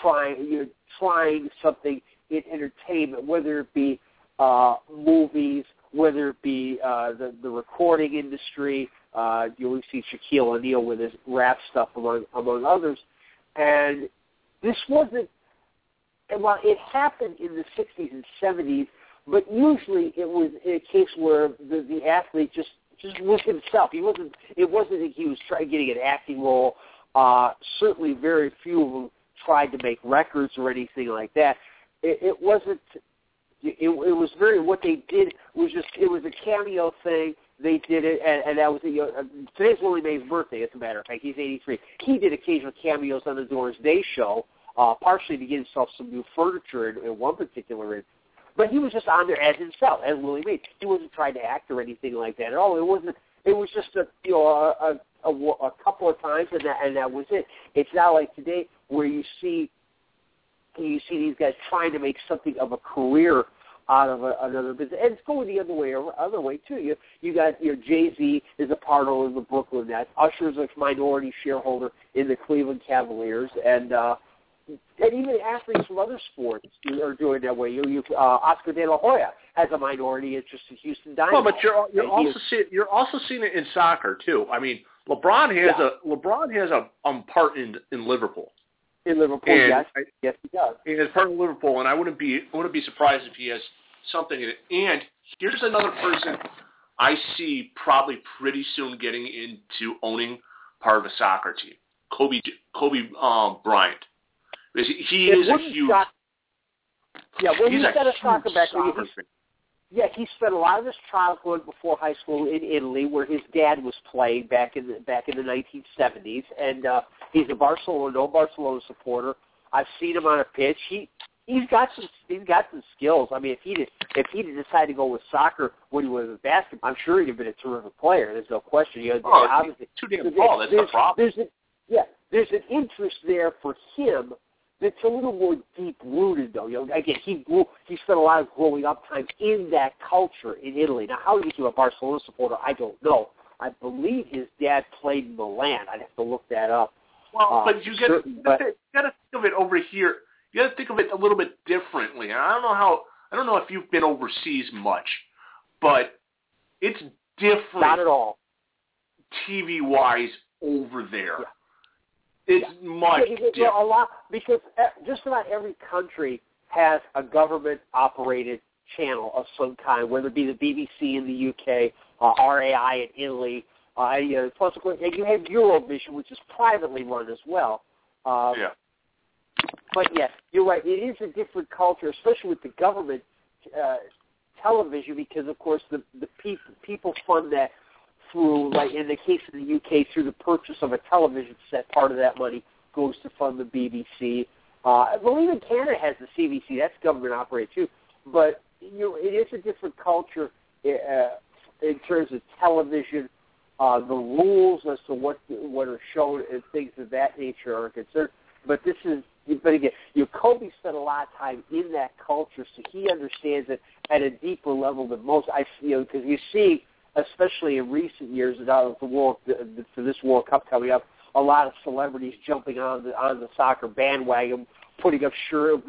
trying you know, trying something in entertainment, whether it be uh, movies, whether it be uh, the the recording industry. Uh, you know, we see Shaquille O'Neal with his rap stuff among among others, and this wasn't. And while it happened in the '60s and '70s, but usually it was a case where the, the athlete just just was himself. He wasn't. It wasn't that he was trying getting an acting role. Uh, certainly, very few of them tried to make records or anything like that. It, it wasn't. It, it was very what they did was just it was a cameo thing. They did it, and, and that was you know, today's Willie Mays' birthday. As a matter of fact, he's 83. He did occasional cameos on the Doris Day Show, uh, partially to get himself some new furniture in, in one particular instance. But he was just on there as himself, as Willie Mays. He wasn't trying to act or anything like that at all. It wasn't. It was just a you know a, a, a, a couple of times, and that and that was it. It's not like today where you see you see these guys trying to make something of a career out of a, another business, and it's going the other way, other way too. You you got your Jay Z is a part of the Brooklyn Nets. Usher's a minority shareholder in the Cleveland Cavaliers, and uh, and even athletes from other sports are doing that way. You, you uh, Oscar De La Hoya has a minority interest in Houston Dynamo. Well, but you're you're also seeing you're also seeing it in soccer too. I mean, LeBron has yeah. a LeBron has a um, part in in Liverpool. In Liverpool, and yes, I, yes, he does. He has part of Liverpool, and I wouldn't be I wouldn't be surprised if he has something in it. And here's another person I see probably pretty soon getting into owning part of a soccer team. Kobe Kobe um, Bryant. He, he is a huge. Shock, yeah, well, he's he said a, a soccer back. soccer he, yeah, he spent a lot of his childhood before high school in Italy, where his dad was playing back in the back in the 1970s, and uh, he's a Barcelona, no Barcelona supporter. I've seen him on a pitch. He he's got some he's got some skills. I mean, if he did if he did decide to go with soccer when he was with basketball, I'm sure he'd have been a terrific player. There's no question. You know, oh, obviously, too damn tall. That's the problem. There's a, yeah, there's an interest there for him that's a little more deep rooted though. You know, again, he grew he spent a lot of growing up time in that culture in Italy. Now, how he became a Barcelona supporter, I don't know. I believe his dad played in Milan. I'd have to look that up. Well, uh, but you got certain, but, you got to think of it over here. You got to think of it a little bit differently. And I don't know how. I don't know if you've been overseas much, but it's different. Not at all. TV wise over there. Yeah. It's yeah. much yeah, different. A lot because just about every country has a government operated channel of some kind, whether it be the BBC in the UK, uh, RAI in Italy. Uh, you know, plus, of course, you have Eurovision, which is privately run as well. Um, yeah. But yes, you're right. It is a different culture, especially with the government uh, television, because of course the the people people fund that through, like in the case of the UK, through the purchase of a television set. Part of that money goes to fund the BBC. Uh, I believe in Canada has the CBC. That's government operated too. But you know, it is a different culture uh, in terms of television. Uh, the rules as to what what are shown and things of that nature are concerned. But this is, but again, you know, Kobe spent a lot of time in that culture, so he understands it at a deeper level than most. I you because you see especially in recent years, out of the world for this World Cup coming up, a lot of celebrities jumping on the on the soccer bandwagon, putting up shirt,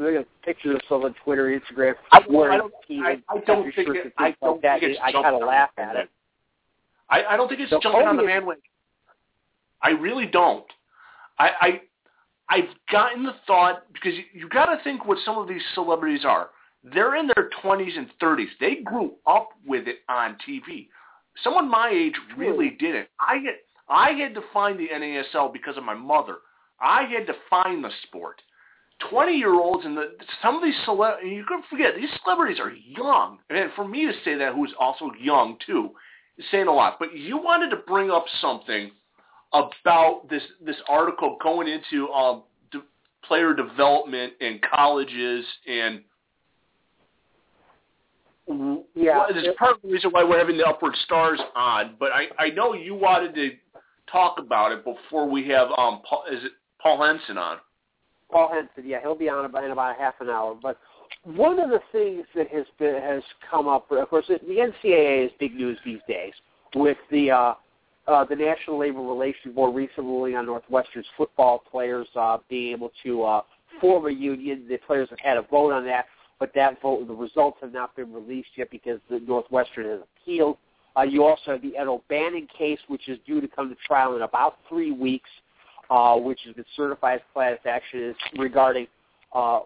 pictures of some on Twitter, Instagram, I, wearing I team I, I don't think it, I don't like think it's I kind of laugh at it. I, I don't think it's So jumping on the bandwagon. I really don't. I, I I've gotten the thought because you, you got to think what some of these celebrities are. They're in their 20s and 30s. They grew up with it on TV. Someone my age really didn't. I had I had to find the NASL because of my mother. I had to find the sport. Twenty year olds and the some of these cele you can forget these celebrities are young. And for me to say that, who's also young too, is saying a lot. But you wanted to bring up something about this this article going into um, de- player development in colleges and Yeah, well, there's part of the reason why we're having the upward stars on, but I, I know you wanted to talk about it before we have um Paul, is it Paul Henson on? Paul Henson, yeah, he'll be on about, in about a half an hour. But one of the things that has been has come up, of course, the NCAA is big news these days with the uh, uh, the National Labor Relations Board recently ruling on Northwestern's football players uh, being able to uh, form a union. The players have had a vote on that, but that vote, the results have not been released yet because the Northwestern has appealed. Uh, you also have the Ed O'Bannon case, which is due to come to trial in about three weeks, uh, which has been certified as class action is regarding uh,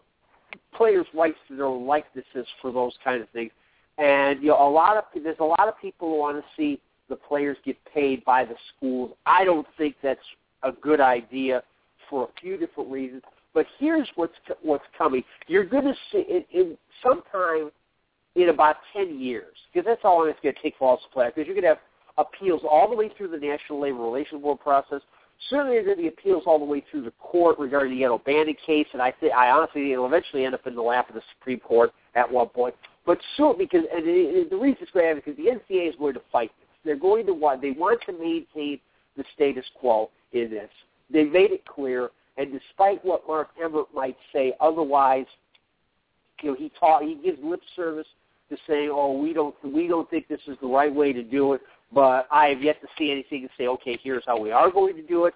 players' rights to their likenesses for those kind of things. And you know, a lot of there's a lot of people who want to see the players get paid by the schools. I don't think that's a good idea for a few different reasons. But here's what's what's coming. You're going to see it in sometime in about ten years, because that's all it's going to take for all players. Because you're going to have appeals all the way through the National Labor Relations Board process. Certainly, there's going to be appeals all the way through the court regarding the Ed O'Bannon case, and I think I honestly think it'll eventually end up in the lap of the Supreme Court at one point. But soon, because and the reason it's going to happen because the NCAA is going to fight this. They're going to want they want to maintain the status quo in this. They made it clear, and despite what Mark Emmert might say, otherwise, you know, he taught he gives lip service to saying, "Oh, we don't we don't think this is the right way to do it," but I have yet to see anything to say, "Okay, here's how we are going to do it."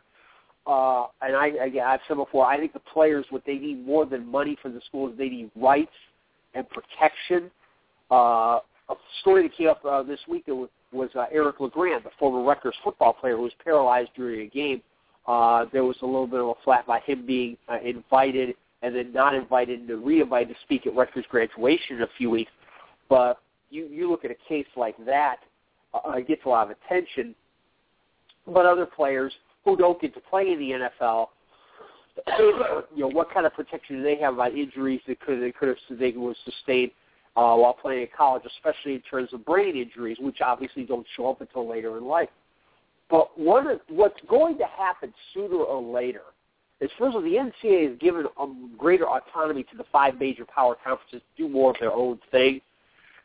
Uh, and I, again, I've said before, I think the players, what they need more than money for the schools, they need rights and protection. Uh, a story that came up uh, this week was, was uh, Eric LeGrand, the former Rutgers football player who was paralyzed during a game. Uh, there was a little bit of a flat by him being uh, invited and then not invited and re-invited to speak at Rutgers graduation in a few weeks. But you you look at a case like that, uh, it gets a lot of attention. But other players who don't get to play in the NFL, you know, what kind of protection do they have about injuries that could they could have they was sustained uh, while playing in college, especially in terms of brain injuries, which obviously don't show up until later in life. But one what's going to happen sooner or later is, first of all, the NCAA has given um, greater autonomy to the five major power conferences to do more of their own thing.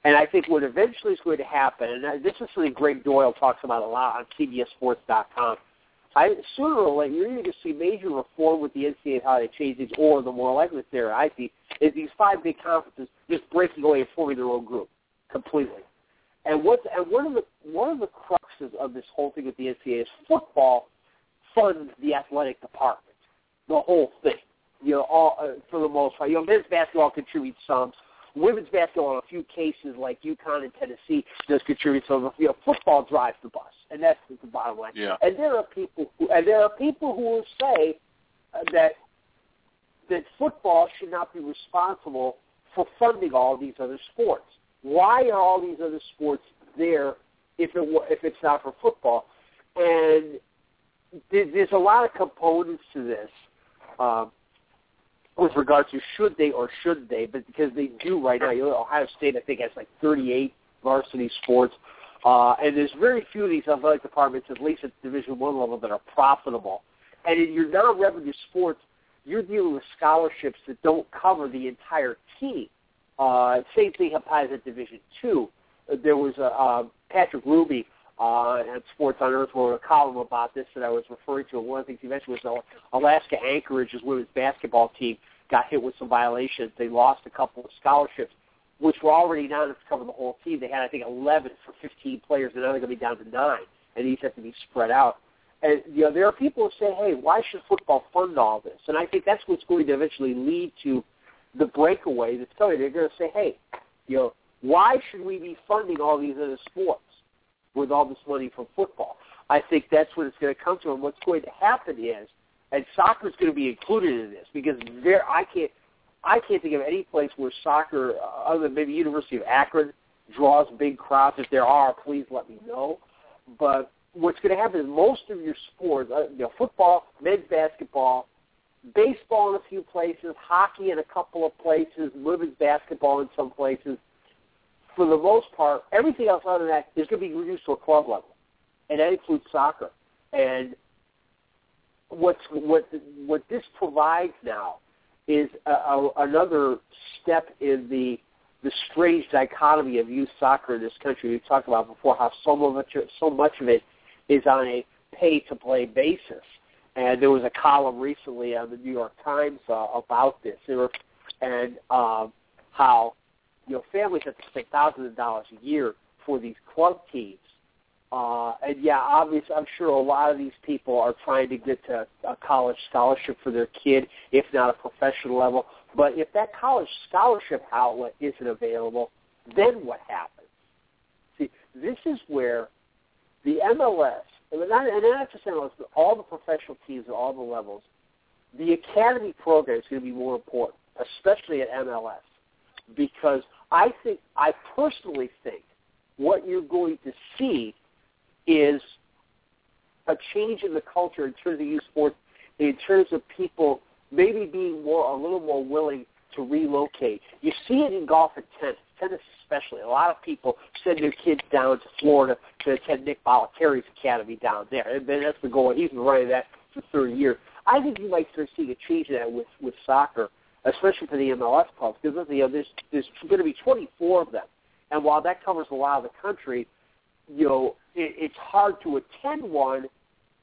And I think what eventually is going to happen, and this is something Gregg Doyel talks about a lot on CBSSports.com, I, sooner or later, you're going to see major reform with the NCAA how they change things, or the more likely theory I see is these five big conferences just breaking away and forming their own group completely. And what and one of the one of the cruxes of this whole thing with the NCAA is football funds the athletic department, the whole thing. You know, all uh, for the most part. You know, men's basketball contributes some. Women's basketball, in a few cases like UConn and Tennessee, does contribute some. You know, football drives the bus, and that's the bottom line. Yeah. And there are people, who, and there are people who will say uh, that that football should not be responsible for funding all these other sports. Why are all these other sports there if it if it's not for football? And there's a lot of components to this um, with regard to should they or should they, but because they do right now. You know, Ohio State, I think, has like 38 varsity sports, uh, and there's very few of these athletic departments, at least at Division One level, that are profitable. And in your non-revenue sports, you're dealing with scholarships that don't cover the entire team. Uh, applies at Division Two. There was a uh, Patrick Hruby uh, at Sports on Earth wrote a column about this that I was referring to. And one of the things he mentioned was Alaska Anchorage's women's basketball team got hit with some violations. They lost a couple of scholarships, which were already not enough to cover the whole team. They had, I think, 11 for 15 players, and now they're going to be down to nine, and these have to be spread out. And you know, there are people who say, "Hey, why should football fund all this?" And I think that's what's going to eventually lead to the breakaway that's coming. They're going to say, "Hey, you know, why should we be funding all these other sports with all this money from football?" I think that's what it's going to come to. And what's going to happen is, and soccer is going to be included in this because there, I can't, I can't think of any place where soccer, uh, other than maybe University of Akron, draws big crowds. If there are, please let me know. But what's going to happen is most of your sports, uh, you know, football, men's basketball, baseball in a few places, hockey in a couple of places, women's basketball in some places. For the most part, everything else other than that is going to be reduced to a club level, and that includes soccer. And what's what what this provides now is a, a, another step in the the strange dichotomy of youth soccer in this country. We talked about before how so much so much of it is on a pay to play basis. And there was a column recently on the New York Times uh, about this, and um, how you know families have to spend thousands of dollars a year for these club teams. Uh, and yeah, obviously, I'm sure a lot of these people are trying to get to a college scholarship for their kid, if not a professional level. But if that college scholarship outlet isn't available, then what happens? See, this is where the MLS, and not, and not just MLS, but all the professional teams at all the levels, the academy program is going to be more important, especially at MLS, because I think, I personally think, what you're going to see is a change in the culture in terms of youth sports, in terms of people maybe being more a little more willing to relocate. You see it in golf and tennis, tennis especially. A lot of people send their kids down to Florida to attend Nick Bollettieri's academy down there, and that's the goal. He's been running that for 30 years. I think you might start seeing a change in that with with soccer, especially for the MLS clubs, because you know there's there's going to be 24 of them, and while that covers a lot of the country, you know it, it's hard to attend one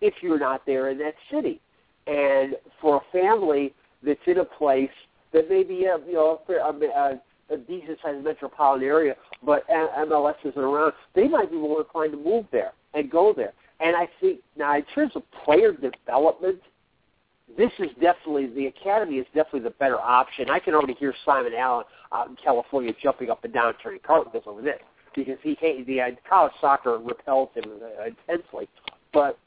if you're not there in that city. And for a family that's in a place that maybe a, you know a, a, a decent sized metropolitan area, but MLS isn't around, they might be more inclined to move there and go there. And I think now in terms of player development, this is definitely the academy is definitely the better option. I can already hear Simon Allen out in California jumping up and down, turning cartwheels over this because he hated the uh, college soccer repels him uh, intensely. But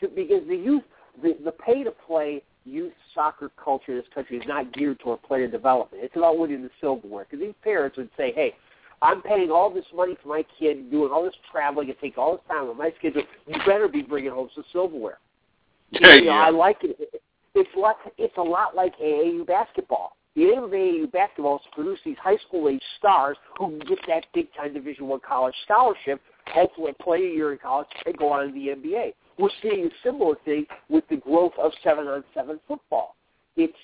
because the youth, the, the pay to play youth soccer culture in this country is not geared toward player development. It's about winning the silverware. Because these parents would say, "Hey, I'm paying all this money for my kid, doing all this traveling, and taking all this time on my schedule. You better be bringing home some silverware." Yeah, you know. I like it. It's like it's a lot like AAU basketball. The aim of AAU basketball is to produce these high school age stars who can get that big time Division One college scholarship, hopefully play a year in college and go on to the NBA. We're seeing a similar thing with the growth of seven on seven football. It's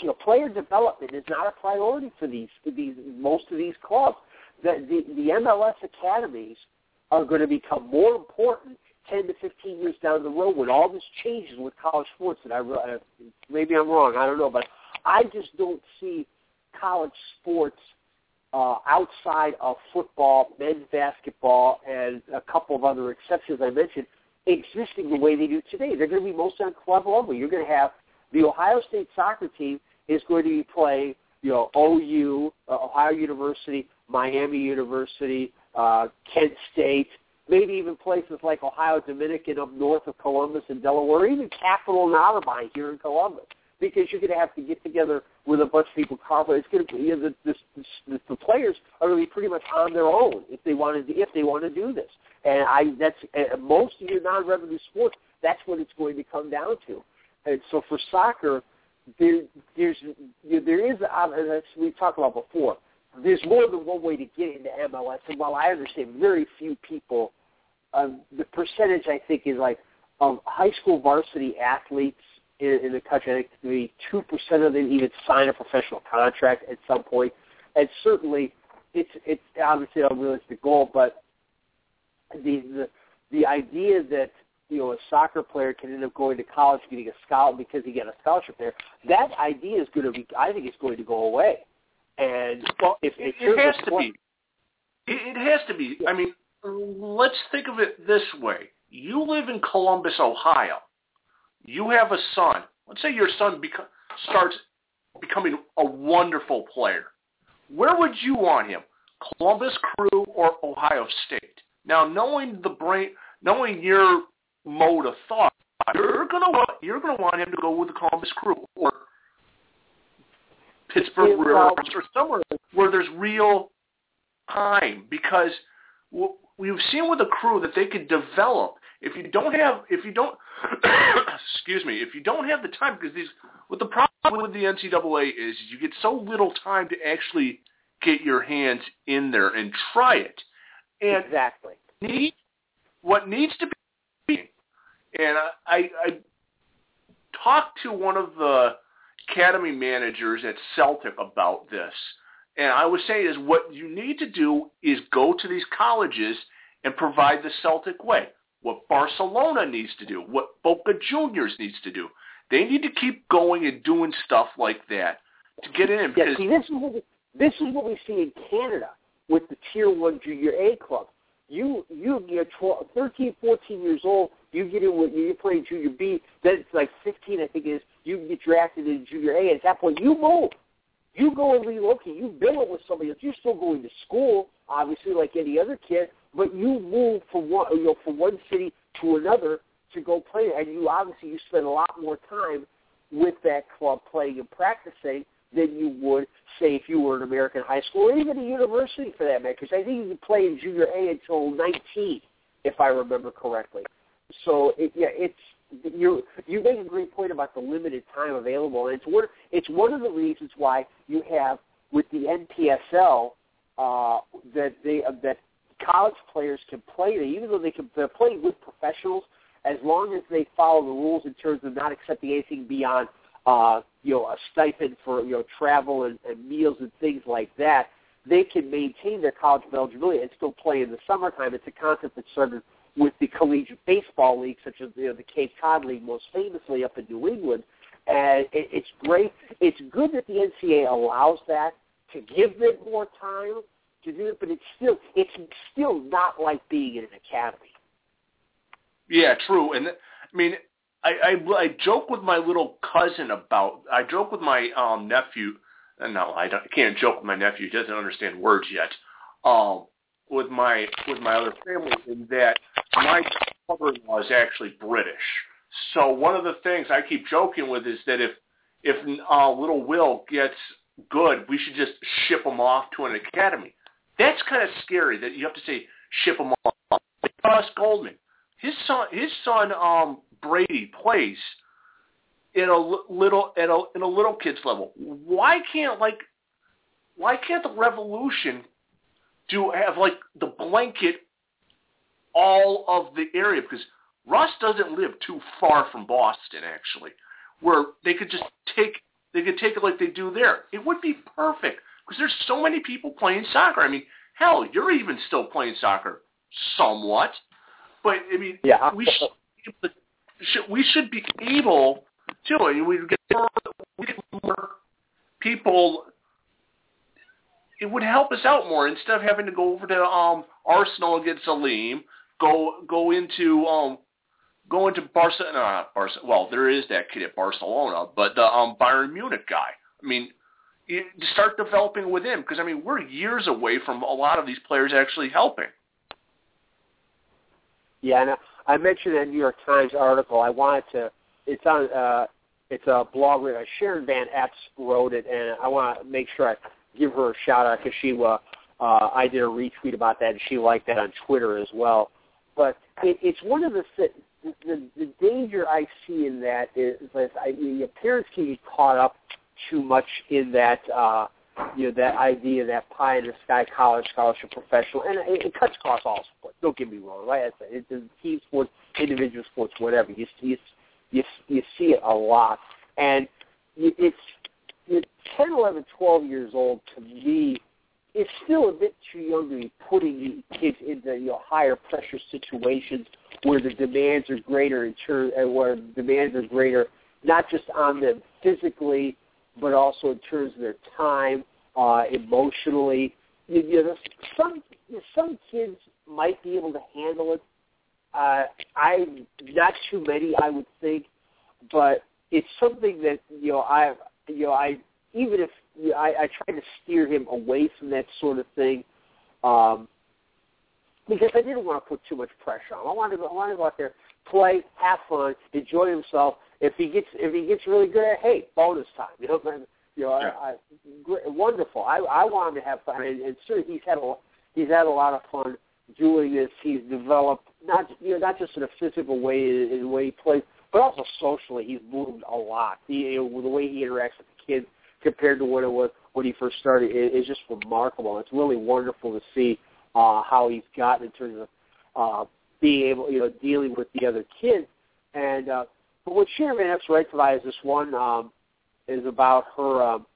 you know, player development is not a priority for these for these most of these clubs. The the, the MLS academies are going to become more important 10 to 15 years down the road when all this changes with college sports. And I maybe I'm wrong, I don't know, but I just don't see college sports uh, outside of football, men's basketball, and a couple of other exceptions I mentioned existing the way they do today. They're going to be mostly on club level. You're going to have the Ohio State soccer team is going to be playing, you know, OU, uh, Ohio University, Miami University, uh, Kent State, maybe even places like Ohio Dominican up north of Columbus and Delaware, even Capital and Otterbein here in Columbus because you're going to have to get together with a bunch of people. It's going to be you know, the, the, the, the players are going to be pretty much on their own if they want to if they want to do this. And I that's uh, most of your non-revenue sports. That's what it's going to come down to. And so for soccer, there there's there is uh, as we talked about before. There's more than one way to get into MLS, and while I understand very few people, um, the percentage I think is like of high school varsity athletes in, in the country. I think maybe two percent of them even sign a professional contract at some point. point, and certainly it's it's obviously a realistic goal. But the the the idea that you know a soccer player can end up going to college getting a scholarship because he got a scholarship there, that idea is going to be I think it's going to go away. And well, if it, it has to be. It, it has to be. I mean, let's think of it this way: you live in Columbus, Ohio you have a son. Let's say your son beco- starts becoming a wonderful player. Where would you want him? Columbus Crew or Ohio State? Now, knowing the brain, knowing your mode of thought, you're gonna want you're gonna want him to go with the Columbus Crew or Pittsburgh Brewers or somewhere where there's real time because we've seen with the crew that they could develop if you don't have, if you don't, excuse me, if you don't have the time, because these, what the problem with the NCAA is, is you get so little time to actually get your hands in there and try it. And exactly. Need, what needs to be, and I, I, I talked to one of the academy managers at Celtic about this, and I was saying is what you need to do is go to these colleges and provide the Celtic way what Barcelona needs to do, what Boca Juniors needs to do. They need to keep going and doing stuff like that to get in. Yeah, Because see, this is what we, this is what we see in Canada with the Tier One Junior A club. You you you're 12, 13, 14 years old. You get in with you're playing Junior B. Then it's like 15, I think it is. You get drafted in Junior A. At that point, you move. You go and relocate. You build it with somebody else. You're still going to school, obviously, like any other kid. But you move from one you know from one city to another to go play, and you obviously you spend a lot more time with that club playing and practicing than you would, say, if you were an American high school or even a university for that matter. Because I think you can play in junior A until 19, if I remember correctly. So it, yeah, it's you. You make a great point about the limited time available, and it's one. It's one of the reasons why you have with the NPSL uh, that they uh, that college players can play. They even though they can they're playing with professionals, as long as they follow the rules in terms of not accepting anything beyond uh, you know, a stipend for you know travel and, and meals and things like that, they can maintain their college eligibility and still play in the summertime. It's a concept that started with the collegiate baseball league, such as you know, the Cape Cod League, most famously up in New England. And it, it's great. It's good that the NCAA allows that to give them more time to do it, but it's still it's still not like being in an academy. Yeah, true. And I mean, I, I I joke with my little cousin about. I joke with my um nephew. uh, No, I, don't, I can't joke with my nephew. He doesn't understand words yet. Um, with my with my other family in that my mother-in-law is actually British. So one of the things I keep joking with is that if if uh, little Will gets good, we should just ship him off to an academy. That's kind of scary that you have to say ship him off. Gus Goldman, his son, his son um, Brady plays in a little at a in a little kids level. Why can't like why can't the Revolution do have like the blanket all of the area because Russ doesn't live too far from Boston actually, where they could just take they could take it like they do there. It would be perfect because there's so many people playing soccer. I mean, hell, you're even still playing soccer somewhat, but I mean, Yeah. we should, be able to- we should be able to. I mean, we get more, we get more people. It would help us out more instead of having to go over to um Arsenal against Salim. Go go into um go into Barcelona. No, Barca. Well, there is that kid at Barcelona, but the um Bayern Munich guy. I mean, start developing with him because I mean we're years away from a lot of these players actually helping. Yeah, and I mentioned that New York Times article. I wanted to. It's on. uh It's a blog where Sharon Van Epps wrote it, and I want to make sure I give her a shout out because she. Uh, uh, I did a retweet about that, and she liked that on Twitter as well. But it, it's one of the, thi- the the danger I see in that is that I, your parents can get caught up too much in that. uh you know that idea that pie in the sky college scholarship professional and it, it cuts across all sports. Don't get me wrong, right? It's, it's team sports, individual sports, whatever. You you you you see it a lot, and it's you 10, 11, 12 years old to me. It's still a bit too young to be putting kids into you know higher pressure situations where the demands are greater in terms, and where demands are greater not just on them physically but also in terms of their time, uh, emotionally. You, you know, some some kids might be able to handle it. Uh, I not too many, I would think, but it's something that you know I you know I even if you know, I, I try to steer him away from that sort of thing. Um, because I didn't want to put too much pressure on. I wanted to I wanted to go out there, play, have fun, enjoy himself, if he gets if he gets really good at hey bonus time you know man, you know Yeah. I, I, great, wonderful. I I want him to have fun and, and sure he's had a he's had a lot of fun doing this. He's developed not you know not just in a physical way in, in the way he plays but also socially he's moved a lot. He, you know, the way he interacts with the kids compared to what it was when he first started is is just remarkable. It's really wonderful to see uh how he's gotten in terms of uh being able you know dealing with the other kids and uh but what Sharon Van writes about is this one um, is about her um,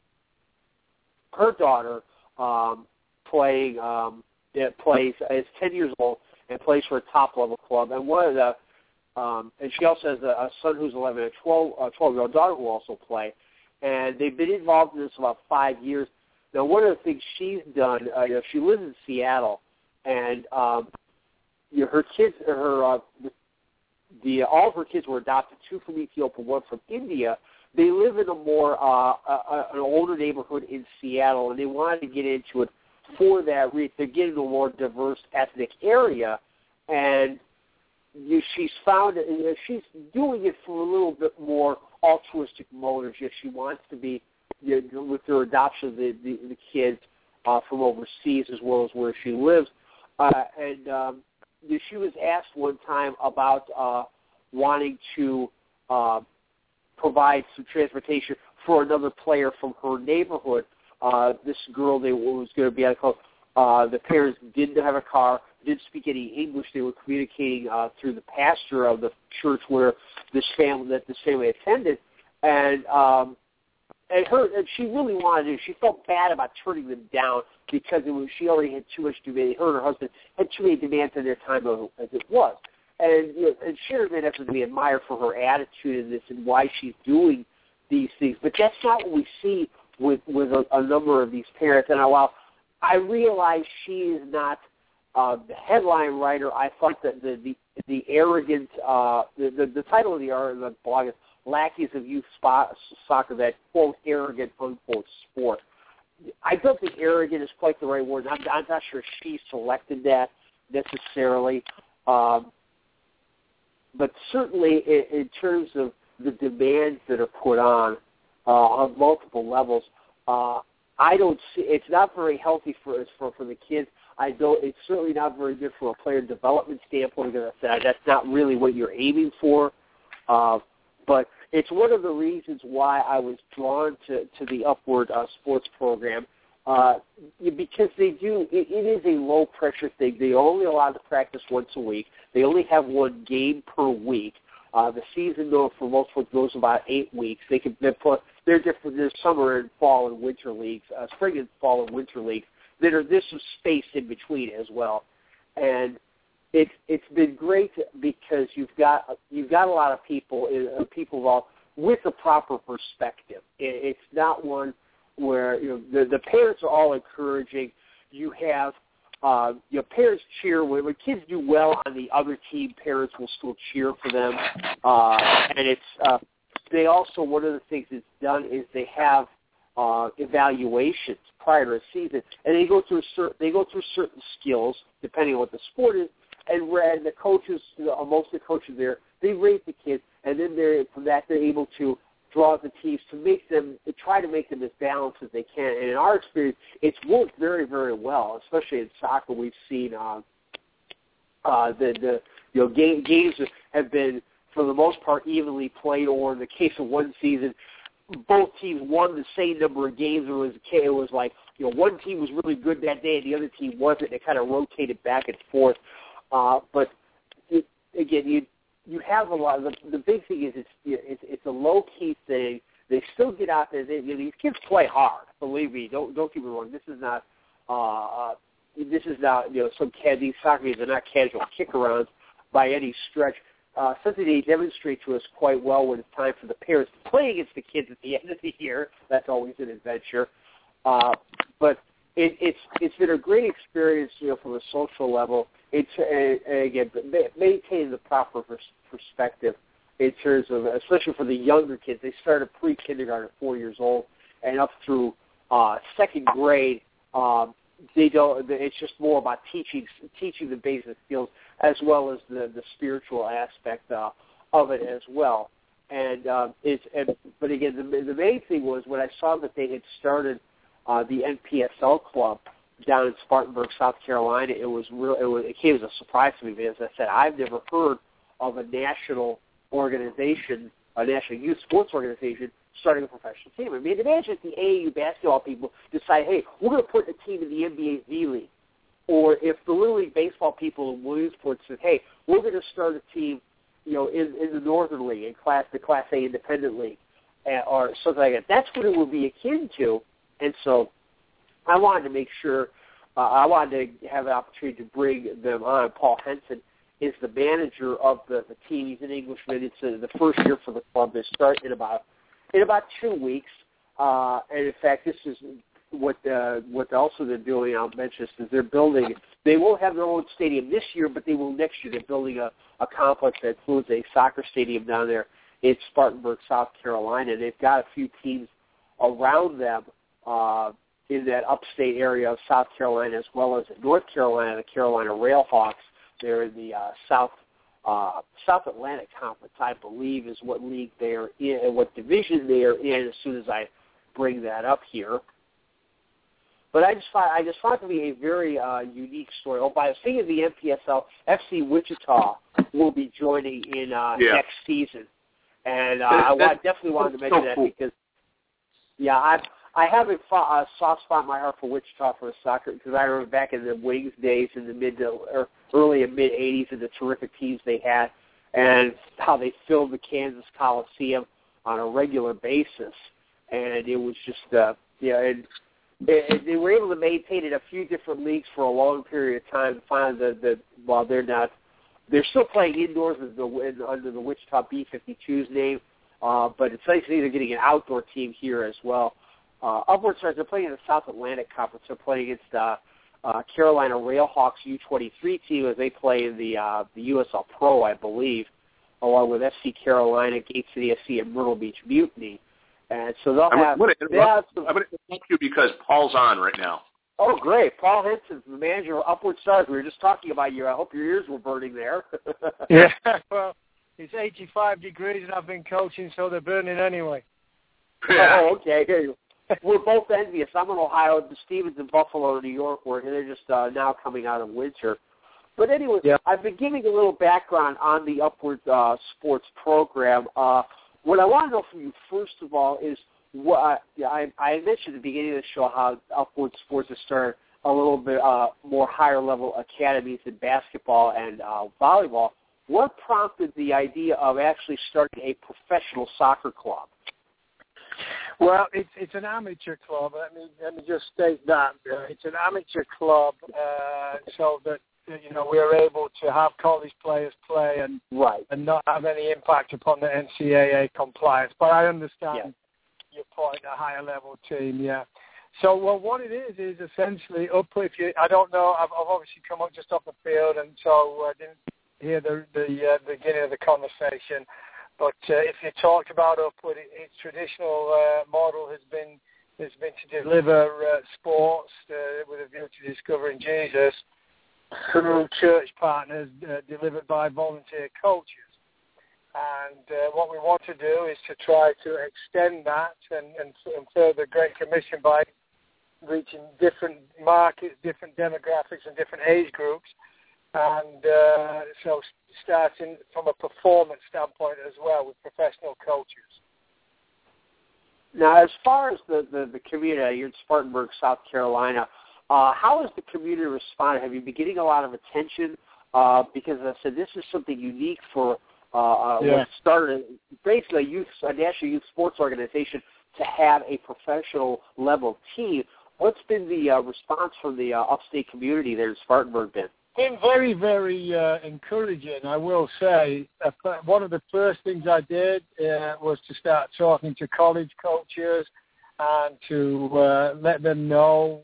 her daughter um, playing um, that plays is ten years old and plays for a top level club. And one of the um, and she also has a, a son who's 11 and a 12 uh, 12 year old daughter who also play. And they've been involved in this about five years. Now, one of the things she's done, uh, you know, she lives in Seattle, and um, you know, her kids, her uh, the, the all of her kids were adopted, two from Ethiopia, one from India. They live in a more uh, a, an older neighborhood in Seattle, and they wanted to get into it for that reason. They're getting a more diverse ethnic area, and you, she's found it. You know, she's doing it for a little bit more altruistic motives. Yet she wants to be you know, with her adoption of the the, the kids uh, from overseas as well as where she lives. Uh, and um, you know, she was asked one time about uh, wanting to uh, provide some transportation for another player from her neighborhood. Uh, this girl they was going to be on call. Uh, the parents didn't have a car, didn't speak any English. They were communicating uh, through the pastor of the church where this family that this family attended, and um, and her and she really wanted to. She felt bad about turning them down because it was she already had too much demand. Her and her husband had too many demands on their time as it was. And you know, and Sharon Van Essen we admire for her attitude in this and why she's doing these things. But that's not what we see with with a, a number of these parents. And while I realize she is not uh, the headline writer, I thought that the the, the arrogant uh, the, the the title of the the blog is "Lackeys of Youth Spot, Soccer that quote arrogant unquote sport." I don't think arrogant is quite the right word. I'm, I'm not sure she selected that necessarily, um, but certainly in, in terms of the demands that are put on uh, on multiple levels, uh, I don't see it's not very healthy for for for the kids. I don't. It's certainly not very good from a player development standpoint. That's not really what you're aiming for. Uh, but it's one of the reasons why I was drawn to to the Upward uh, Sports program uh, because they do. It, it is a low pressure thing. They only allow to practice once a week. They only have one game per week. Uh, the season, though, for most folks goes about eight weeks. They can they put they're different. There's summer and fall and winter leagues, uh, spring and fall and winter leagues that are this is space in between as well, and it's it's been great because you've got you've got a lot of people uh, people involved with a proper perspective. It, it's not one where you know the the parents are all encouraging. You have uh, your parents cheer when, when kids do well on the other team. Parents will still cheer for them, uh, and it's uh, they also one of the things it's done is they have uh, evaluations prior to a season, and they go through certain they go through certain skills depending on what the sport is, and where the coaches, most of the coaches there, they rate the kids, and then they're from that they're able to draw the teams to make them to try to make them as balanced as they can. And in our experience, it's worked very very well, especially in soccer. We've seen uh, uh, the the you know game, games have been for the most part evenly played, or in the case of one season, both teams won the same number of games. It was it was like you know one team was really good that day and the other team wasn't. It kind of rotated back and forth. Uh, but it, again, you you have a lot. Of, the, the big thing is it's it's, it's a low key thing. They still get out there. They, you know, these kids play hard. Believe me. Don't don't get me wrong. This is not. Uh, this is not you know some cat. These soccer games are not casual kick-arounds by any stretch uh, something they demonstrate to us quite well when it's time for the parents to play against the kids at the end of the year. That's always an adventure. Uh, but it, it's it's been a great experience, you know, from a social level. It's and, and again, maintaining the proper perspective in terms of, especially for the younger kids. They start at pre-kindergarten, at four years old, and up through uh, second grade. Um, they don't. It's just more about teaching teaching the basic skills as well as the the spiritual aspect uh, of it as well. And uh, it's and, but again, the, the main thing was when I saw that they had started uh, the NPSL club down in Spartanburg, South Carolina. It was real. It, was, it came as a surprise to me because I said I've never heard of a national organization, a national youth sports organization starting a professional team. I mean, imagine if the AAU basketball people decide, hey, we're going to put a team in the NBA D League. Or if the Little League baseball people in Williamsport said, hey, we're going to start a team, you know, in, in the Northern League, in class, the Class A Independent League, or something like that. That's what it would be akin to. And so I wanted to make sure uh, I wanted to have an opportunity to bring them on. Paul Henson is the manager of the, the team. He's an Englishman. It's uh, the first year for the club. They start in about in about two weeks. Uh, and in fact, this is what uh, what also they're doing. Mention this, is they're building. They won't have their own stadium this year, but they will next year. They're building a, a complex that includes a soccer stadium down there in Spartanburg, South Carolina. They've got a few teams around them uh, in that upstate area of South Carolina, as well as North Carolina, the Carolina Railhawks. They're in the uh, South uh, South Atlantic Conference, I believe, is what league they're in, and what division they're in. As soon as I bring that up here, but I just find I just find it to be a very uh, unique story. Oh, by the thing of the NPSL, FC Wichita will be joining in uh, Yeah. next season, and uh, That- I definitely wanted to mention so that cool. because yeah, I I have a, a soft spot in my heart for Wichita for soccer because I remember back in the Wings days in the mid to or early and mid '80s and the terrific teams they had, and how they filled the Kansas Coliseum on a regular basis, and it was just uh, yeah, and they, they were able to maintain it a few different leagues for a long period of time. Finally, the the while they're not, they're still playing indoors as the under the Wichita B52's name, uh, but it's nice that they're getting an outdoor team here as well. Uh, Upward Stars, they're playing in the South Atlantic Conference. They're playing against uh, uh, Carolina Railhawks U23 team as they play in the uh, the USL Pro, I believe, along with FC Carolina, Gate City FC, and Myrtle Beach Mutiny. And so they'll I'm have. going to they have some- I'm going to interrupt you because Paul's on right now. Oh, great. Paul Henson's the manager of Upward Stars. We were just talking about you. I hope your ears were burning there. Yeah, well, it's 85 degrees and I've been coaching, so they're burning anyway. Oh, okay. We're both envious. I'm in Ohio. The Stevens in Buffalo, New York, where they're just uh, now coming out of winter. But anyway, Yeah. I've been giving a little background on the Upward uh, Sports program. Uh, what I want to know from you, first of all, is what I, I mentioned at the beginning of the show how Upward Sports has started a little bit uh, more higher level academies in basketball and uh, volleyball. What prompted the idea of actually starting a professional soccer club? Well, it's it's an amateur club. Let me let me just state that it's an amateur club, uh, so that you know we are able to have college players play and Right. and not have any impact upon the NCAA compliance. But I understand your point. A higher level team, yeah. So, well, what it is is essentially up. If you, I don't know. I've, I've obviously come up just off the field, and so I didn't hear the the uh, beginning of the conversation. But uh, if you talk about Upward, it, its traditional uh, model has been has been to deliver uh, sports uh, with a view to discovering Jesus through church partners uh, delivered by volunteer coaches. And uh, what we want to do is to try to extend that and, and, and further Great Commission by reaching different markets, different demographics, and different age groups. And uh, so starting from a performance standpoint as well with professional coaches. Now, as far as the, the, the community, you're in Spartanburg, South Carolina. Uh, how has the community responded? Have you been getting a lot of attention? Uh, because as I said, this is something unique for uh, uh, Yeah. what started basically a youth, a national youth sports organization to have a professional level team. What's been the uh, response from the uh, upstate community there in Spartanburg been? Been very, very uh, encouraging, I will say. Uh, one of the first things I did uh, was to start talking to college coaches and to uh, let them know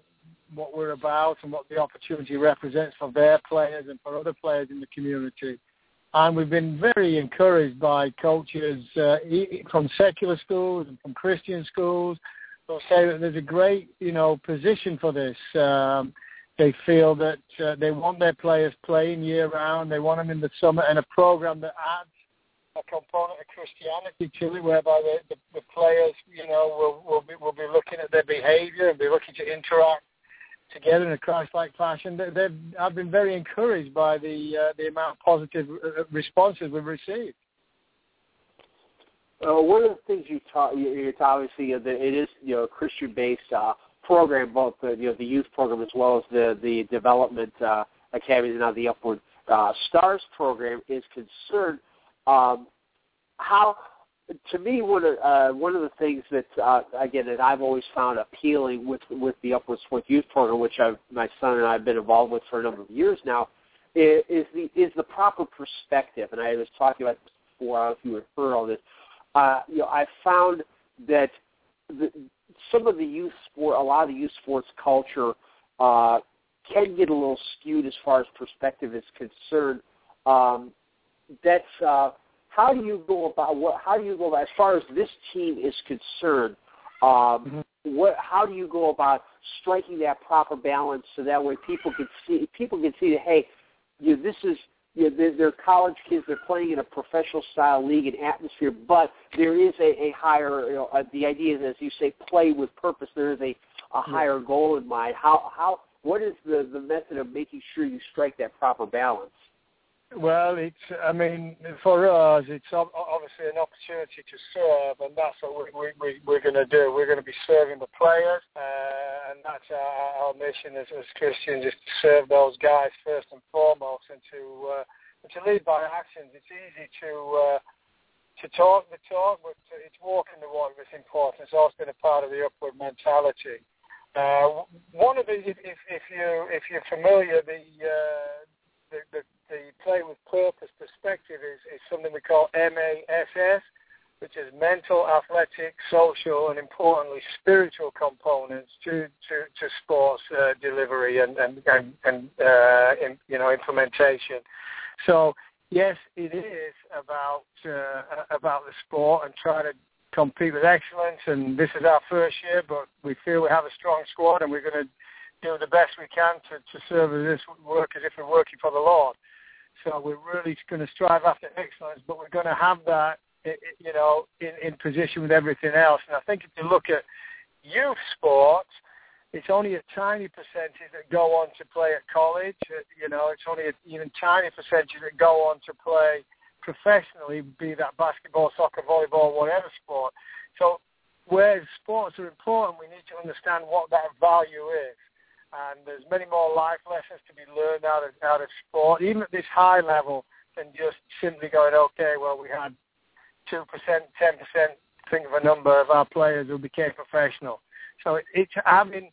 what we're about and what the opportunity represents for their players and for other players in the community. And we've been very encouraged by coaches uh, from secular schools and from Christian schools who say that there's a great, you know, position for this. Um, they feel that uh, they want their players playing year round. They want them in the summer and a program that adds a component of Christianity to it, whereby the, the, the players, you know, will will be will be looking at their behaviour and be looking to interact together in a Christ-like fashion. They, they've, I've been very encouraged by the uh, the amount of positive uh, responses we've received. Uh, one of the things you taught, you obviously, uh, that it is you know Christian-based uh, program, both the you know the youth program as well as the the development uh, academy and now the Upward uh, Stars program is concerned. Um, how to me, one of uh, one of the things that uh, again that I've always found appealing with with the Upward Sports Youth Program, which I've, my son and I have been involved with for a number of years now, is, the is the proper perspective. And I was talking about this before. I don't know if you referred on this. Uh, you know, I found that the, some of the youth sport, a lot of the youth sports culture, uh, can get a little skewed as far as perspective is concerned. Um, that's uh, how do you go about what? How do you go about as far as this team is concerned? Um, mm-hmm. What? How do you go about striking that proper balance so that way people can see people can see that hey, you know, this is you know, they're, they're college kids. They're playing in a professional style league and atmosphere, but there is a, a higher. You know, uh, the idea is, as you say, play with purpose. There is a, a higher goal in mind. How how what is the the method of making sure you strike that proper balance? Well, it's, I mean, for us, it's obviously an opportunity to serve, and that's what we, we, we, we're going to do. We're going to be serving the players, uh, and that's our, our mission as, as Christians, is to serve those guys first and foremost, and to uh, and to lead by actions. It's easy to uh, to talk the talk, but it's walking the walk that's important. It's always been a part of the upward mentality. Uh, one of the, if, if you if you're familiar, the uh, the, the the play with purpose perspective is, is something we call MASS, which is mental, athletic, social, and importantly spiritual components to to, to sports uh, delivery and and and, and uh, in, you know implementation. So yes, it is about uh, about the sport and trying to compete with excellence. And this is our first year, but we feel we have a strong squad, and we're going to do the best we can to, to serve this work as if we're working for the Lord. So we're really going to strive after excellence, but we're going to have that, you know, in, in position with everything else. And I think if you look at youth sports, it's only a tiny percentage that go on to play at college. Uh, you know, it's only an even tiny percentage that go on to play professionally, be that basketball, soccer, volleyball, whatever sport. So where sports are important, we need to understand what that value is and there's many more life lessons to be learned out of out of sport, even at this high level, than just simply going, okay, well, we had two percent, ten percent, think of a number of our players who became professional. So it, it's having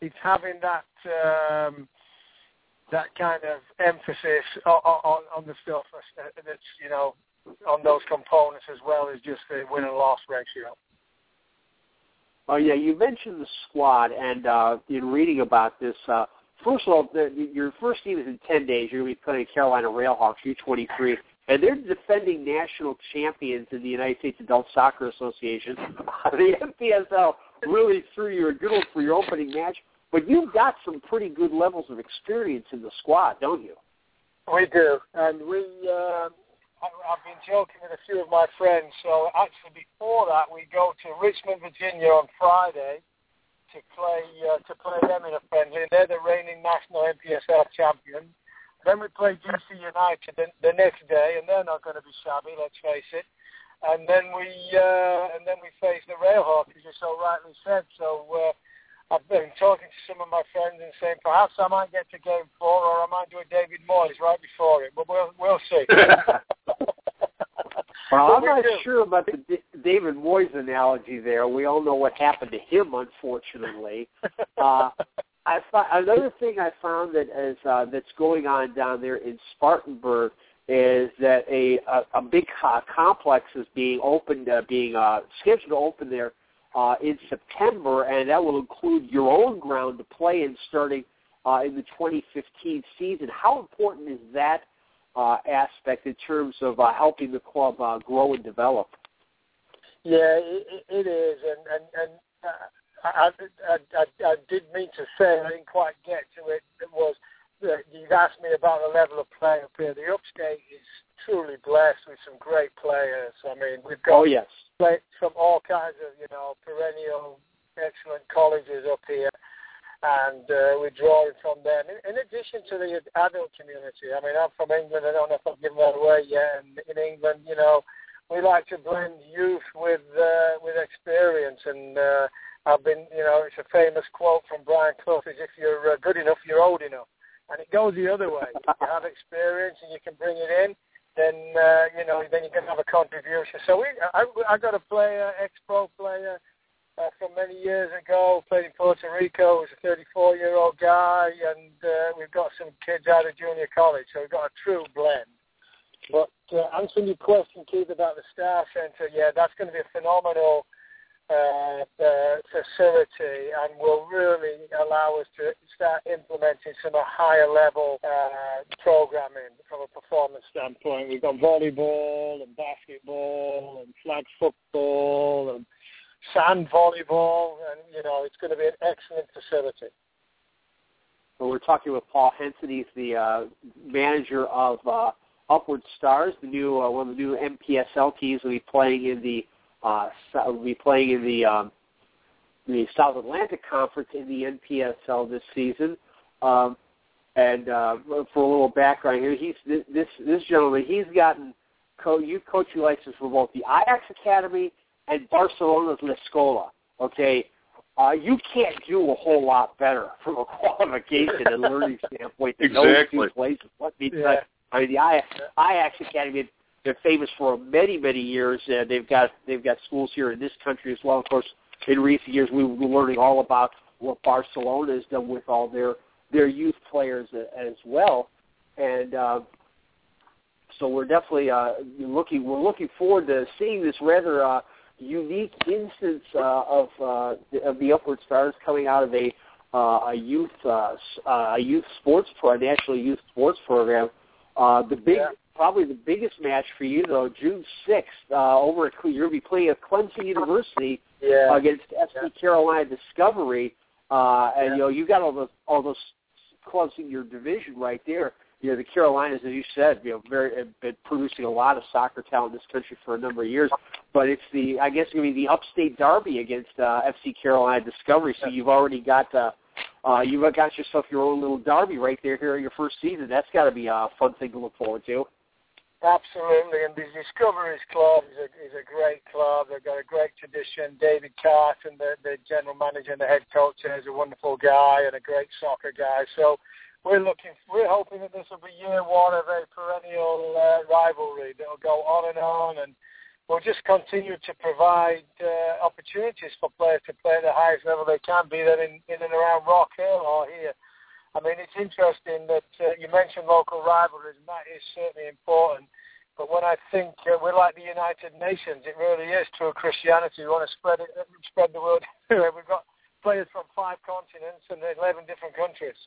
it's having that um, that kind of emphasis on, on, on the stuff that's you know on those components as well as just the win and loss ratio. Oh yeah, you mentioned the squad, and uh, in reading about this, uh, first of all, the, your first team is in ten days. You're going to be playing Carolina Railhawks U23, and they're defending national champions in the United States Adult Soccer Association. the NPSL really threw you a good one for your opening match, but you've got some pretty good levels of experience in the squad, don't you? We do, and we. Uh I've been joking with a few of my friends. So actually, before that, we go to Richmond, Virginia on Friday to play uh, to play them in a friendly. They're the reigning national NPSL champions. Then we play DC United the, the next day, and they're not going to be shabby. Let's face it. And then we uh, and then we face the Railhawks, as you so rightly said. So. Uh, I've been talking to some of my friends and saying perhaps I might get to game four or I might do a David Moyes right before it, but we'll we'll see. well, I'm not sure about the D- David Moyes analogy there. We all know what happened to him, unfortunately. uh, I thought another thing I found that is uh, that's going on down there in Spartanburg is that a a, a big uh, complex is being opened, uh, being uh, scheduled to open there uh, in September, and that will include your own ground to play in starting uh, in the 2015 season. How important is that uh, aspect in terms of uh, helping the club uh, grow and develop? Yeah, it, it is, and and, and uh, I, I, I, I did mean to say I didn't quite get to it. It was that you asked me about the level of play up here. The upstate is truly blessed with some great players. I mean, we've got oh yes from all kinds of, you know, perennial excellent colleges up here. And uh, we're drawing from them. In, in addition to the adult community, I mean, I'm from England. I don't know if I've given that away yet. And in England, you know, we like to blend youth with uh, with experience. And uh, I've been, you know, it's a famous quote from Brian Clough: "Is if you're uh, good enough, you're old enough." And it goes the other way. You have experience and you can bring it in, then uh, you know then you can have a contribution. So we, I, I got a player, ex-pro player uh, from many years ago, played in Puerto Rico. He's a 34-year-old guy, and uh, we've got some kids out of junior college, so we've got a true blend. But uh, answering your question, Keith, about the Star Center, yeah, that's going to be a phenomenal uh, uh, facility and will really allow us to start implementing some of higher level uh, programming from a performance standpoint. We've got volleyball and basketball and flag football and sand volleyball, and you know it's going to be an excellent facility. Well, we're talking with Paul Henson. He's the uh, manager of uh, Upward Stars, the new uh, one of the new NPSL teams will be playing in the uh, will be playing in the um, the South Atlantic Conference in the NPSL this season. Um, and uh, for a little background here, he's this this gentleman. He's gotten co- youth coaching license for both the Ajax Academy and Barcelona's La Scola. Okay, uh, you can't do a whole lot better from a qualification and learning standpoint than Exactly. those two places. Let me Yeah. tell you. I mean, the Ajax, Ajax Academy they're famous for many many years. Uh, they've got they've got schools here in this country as well. Of course, in recent years we were learning all about what Barcelona has done with all their their youth players as well, and uh, so we're definitely uh, looking we're looking forward to seeing this rather uh, unique instance uh, of uh, the- of the Upward Stars coming out of a uh, a youth uh, uh, a youth sports pro, a national youth sports program. Uh, the big Yeah. Probably the biggest match for you though, June sixth, uh, over at Cle- you'll be playing at Clemson University Yeah. against FC Carolina Discovery, uh, and Yeah. you know you got all those all those clubs in your division right there. You know the Carolinas, as you said, you know, very have been producing a lot of soccer talent in this country for a number of years. But it's the I guess gonna be the upstate derby against uh, FC Carolina Discovery. So you've already got uh, uh, you've got yourself your own little derby right there here in your first season. That's got to be a fun thing to look forward to. Absolutely, and the Discoveries Club is a, is a great club. They've got a great tradition. David Carton, the, the general manager and the head coach, is a wonderful guy and a great soccer guy. So we're looking, we're hoping that this will be year one of a perennial uh, rivalry that will go on and on, and we'll just continue to provide uh, opportunities for players to play at the highest level they can, be that in, in and around Rock Hill or here. I mean, it's interesting that uh, you mentioned local rivalries, and that is certainly important. But when I think uh, we're like the United Nations, it really is true Christianity. We want to spread it, spread the word. We've got players from five continents and 11 different countries.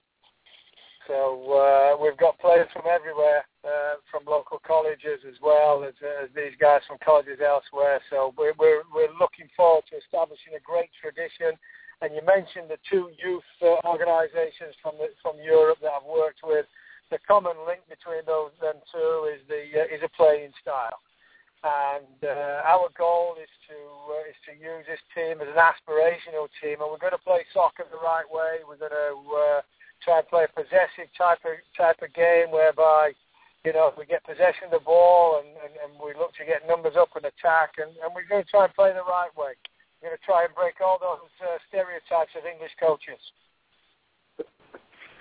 So uh, we've got players from everywhere, uh, from local colleges as well as, as these guys from colleges elsewhere. So we're, we're, we're looking forward to establishing a great tradition. And you mentioned the two youth uh, organisations from the, from Europe that I've worked with. The common link between those them two is the uh, is a playing style, and uh, our goal is to uh, is to use this team as an aspirational team, and we're going to play soccer the right way. We're going to uh, try and play a possessive type of type of game whereby you know we get possession of the ball and, and, and we look to get numbers up and attack, and, and we're going to try and play the right way. We're going to try and break all those uh, stereotypes of English coaches.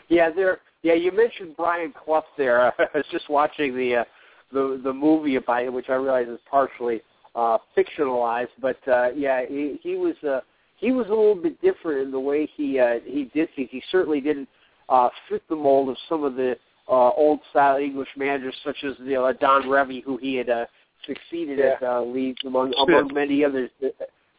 Yeah, there. Yeah, you mentioned Brian Clough there. I was just watching the uh, the the movie about it, which I realize is partially uh, fictionalized, but uh, yeah, he, he was uh, he was a little bit different in the way he uh, he did things. He certainly didn't uh, fit the mold of some of the uh, old style English managers, such as you know, uh, Don Revie, who he had uh, succeeded Yeah. at uh, Leeds, among among many others.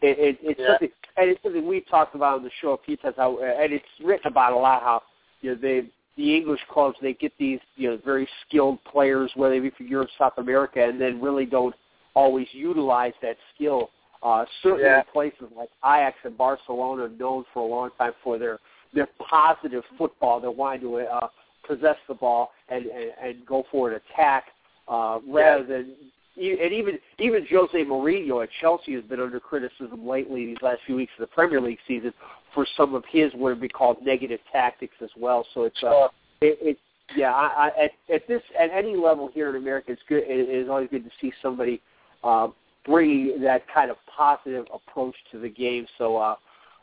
It, it, it's Yeah. something, and it's something we've talked about on the show a few times. How, and it's written about a lot how you know they the English clubs they get these you know very skilled players, whether they be from Europe, South America, and then really don't always utilize that skill. Uh, certainly Yeah. places like Ajax and Barcelona, known for a long time for their their positive football. They're wanting to uh, possess the ball and, and and go for an attack uh, rather than e- and even even Jose Mourinho at Chelsea has been under criticism lately these last few weeks of the Premier League season for some of his what would be called negative tactics as well. So it's uh, it, it yeah I, I, at at this at any level here in America, it's good. It is always good to see somebody uh, bringing that kind of positive approach to the game. So. uh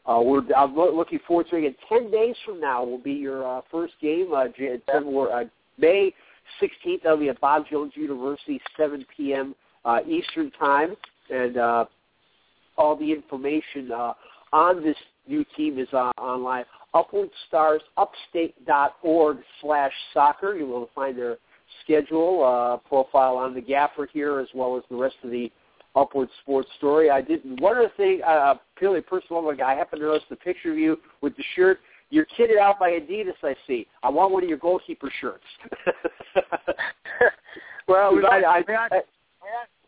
uh, we're I'm loo- looking forward to it. Again, ten days from now will be your uh, first game, uh, Jan- uh, May 16th. That'll be at Bob Jones University, 7 p.m. Uh, Eastern Time. And uh, all the information uh, on this new team is uh, online. UpwardStarsUpstate.org slash soccer. You will find their schedule uh, profile on the gaffer here as well as the rest of the Upward Sports story. I did one other thing, uh, purely personal. I happened to notice the picture of you with the shirt. You're kitted out by Adidas. I see. I want one of your goalkeeper shirts. well, we, I, I, we, actually,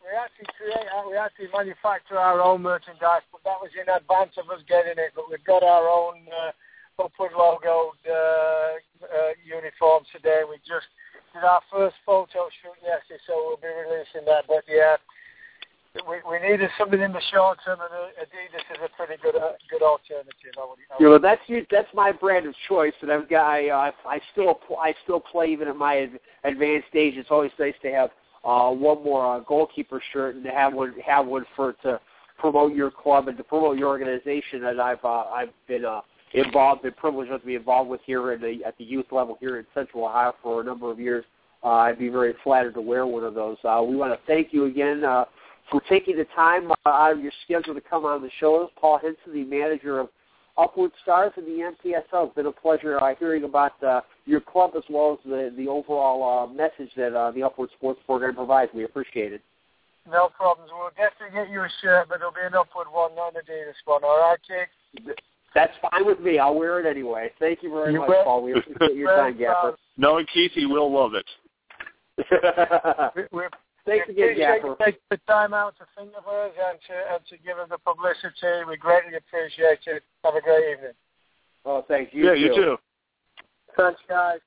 we actually create, uh, we actually manufacture our own merchandise, but that was in advance of us getting it. But we've got our own uh, Upward logo uh, uh, uniforms today. We just did our first photo shoot yesterday, so we'll be releasing that. But yeah, we, we needed something in the short term, and Adidas is a pretty good uh, good alternative. I would, I would. Yeah, well, that's that's my brand of choice, and I've got I, uh, I still I still play even at my advanced age. It's always nice to have uh, one more uh, goalkeeper shirt and to have one have one for to promote your club and to promote your organization that I've uh, I've been uh, involved, been privileged to be involved with here at the at the youth level here in Central Ohio for a number of years. Uh, I'd be very flattered to wear one of those. Uh, we want to thank you again. Uh, for taking the time uh, out of your schedule to come on the show. Paul Henson, the manager of Upward Stars and the NPSL. It's been a pleasure uh, hearing about uh, your club as well as the, the overall uh, message that uh, the Upward Sports program provides. We appreciate it. No problems. We'll definitely get you a shirt, but it'll be an Upward one, not an Adidas one. All right, Jake? That's fine with me. I'll wear it anyway. Thank you very you much, will. Paul. We appreciate your time, Gaffer. Knowing Keith, he will love it. we, Thanks again, Gaffer. Take the time out to think of us and to, and to give us the publicity. We greatly appreciate it. Have a great evening. Oh, thanks. You yeah, too. you too. Thanks, guys.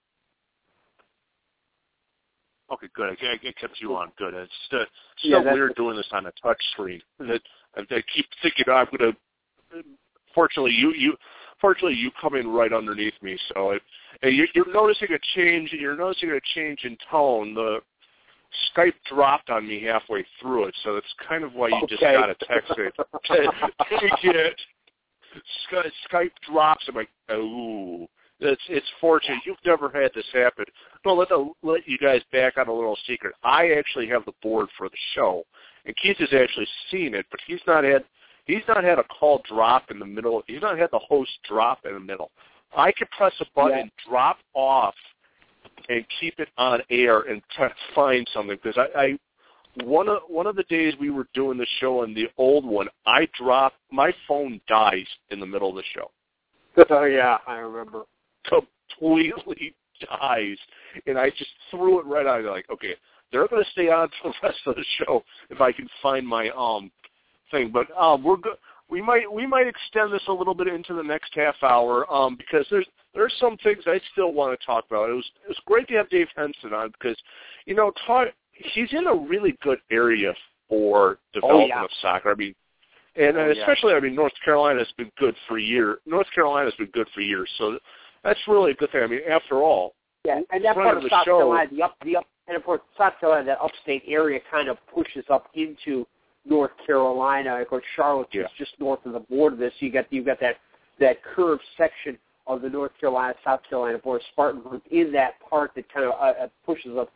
Okay, good. I, I kept you on. Good. It's uh, so yeah, weird doing this on a touch screen. That I keep thinking oh, I'm going to. Fortunately, you you fortunately you come in right underneath me, so it, and you, you're noticing a change. You're noticing a change in tone. The Skype dropped on me halfway through it, so that's kind of why you okay. just got a text it. Take it. Skype drops. I'm like, ooh, it's it's fortunate. You've never had this happen. No, let the, let you guys back on a little secret. I actually have the board for the show, and Keith has actually seen it, but he's not had he's not had a call drop in the middle. He's not had the host drop in the middle. I can press a button, yeah. drop off and keep it on air and try to find something because I, I one of one of the days we were doing the show on the old one, I dropped my phone dies in the middle of the show. Oh yeah, I remember. Completely dies, and I just threw it right out. Like, okay, they're going to stay on for the rest of the show if I can find my um thing. But um, we're good. We might we might extend this a little bit into the next half hour um, because there's there's some things I still want to talk about. It was it was great to have Dave Henson on because, you know, talk, he's in a really good area for development oh, yeah. of soccer. I mean, and oh, especially yeah. I mean North Carolina has been good for years. North Carolina has been good for years, so that's really a good thing. I mean, after all, yeah, and that part of, of South show, Carolina, the up the up and of course South Carolina, that upstate area kind of pushes up into North Carolina. Of course, Charlotte yeah. is just north of the border. This you got you got that that curved section of the North Carolina South Carolina border. Spartanburg in that part that kind of uh, uh, pushes up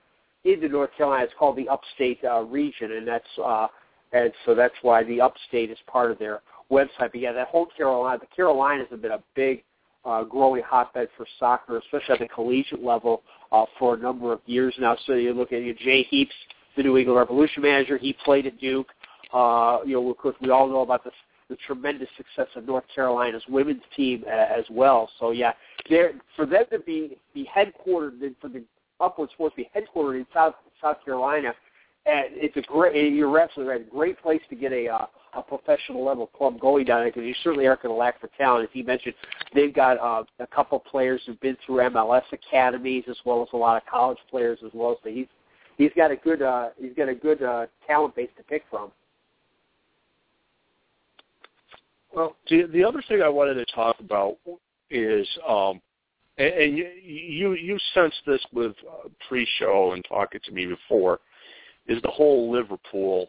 into North Carolina. It's called the Upstate uh, region, and that's uh, and so that's why the Upstate is part of their website. But yeah, that whole Carolina, the Carolinas have been a big uh, growing hotbed for soccer, especially at the collegiate level, uh, for a number of years now. So you look at you know, Jay Heaps, the New England Revolution manager. He played at Duke. Uh, you know, of course, we all know about the the tremendous success of North Carolina's women's team as well. So yeah, there for them to be be headquartered in, for the Upward Sports to be headquartered in South South Carolina, and it's a great. You're absolutely right. A great place to get a uh, a professional level club going down there because you certainly aren't going to lack for talent. As he mentioned, they've got uh, a couple players who've been through MLS academies as well as a lot of college players as well. So he's he's got a good uh, he's got a good uh, talent base to pick from. Well, the the other thing I wanted to talk about is, um, and, and you you sensed this with uh, pre-show and talking to me before, is the whole Liverpool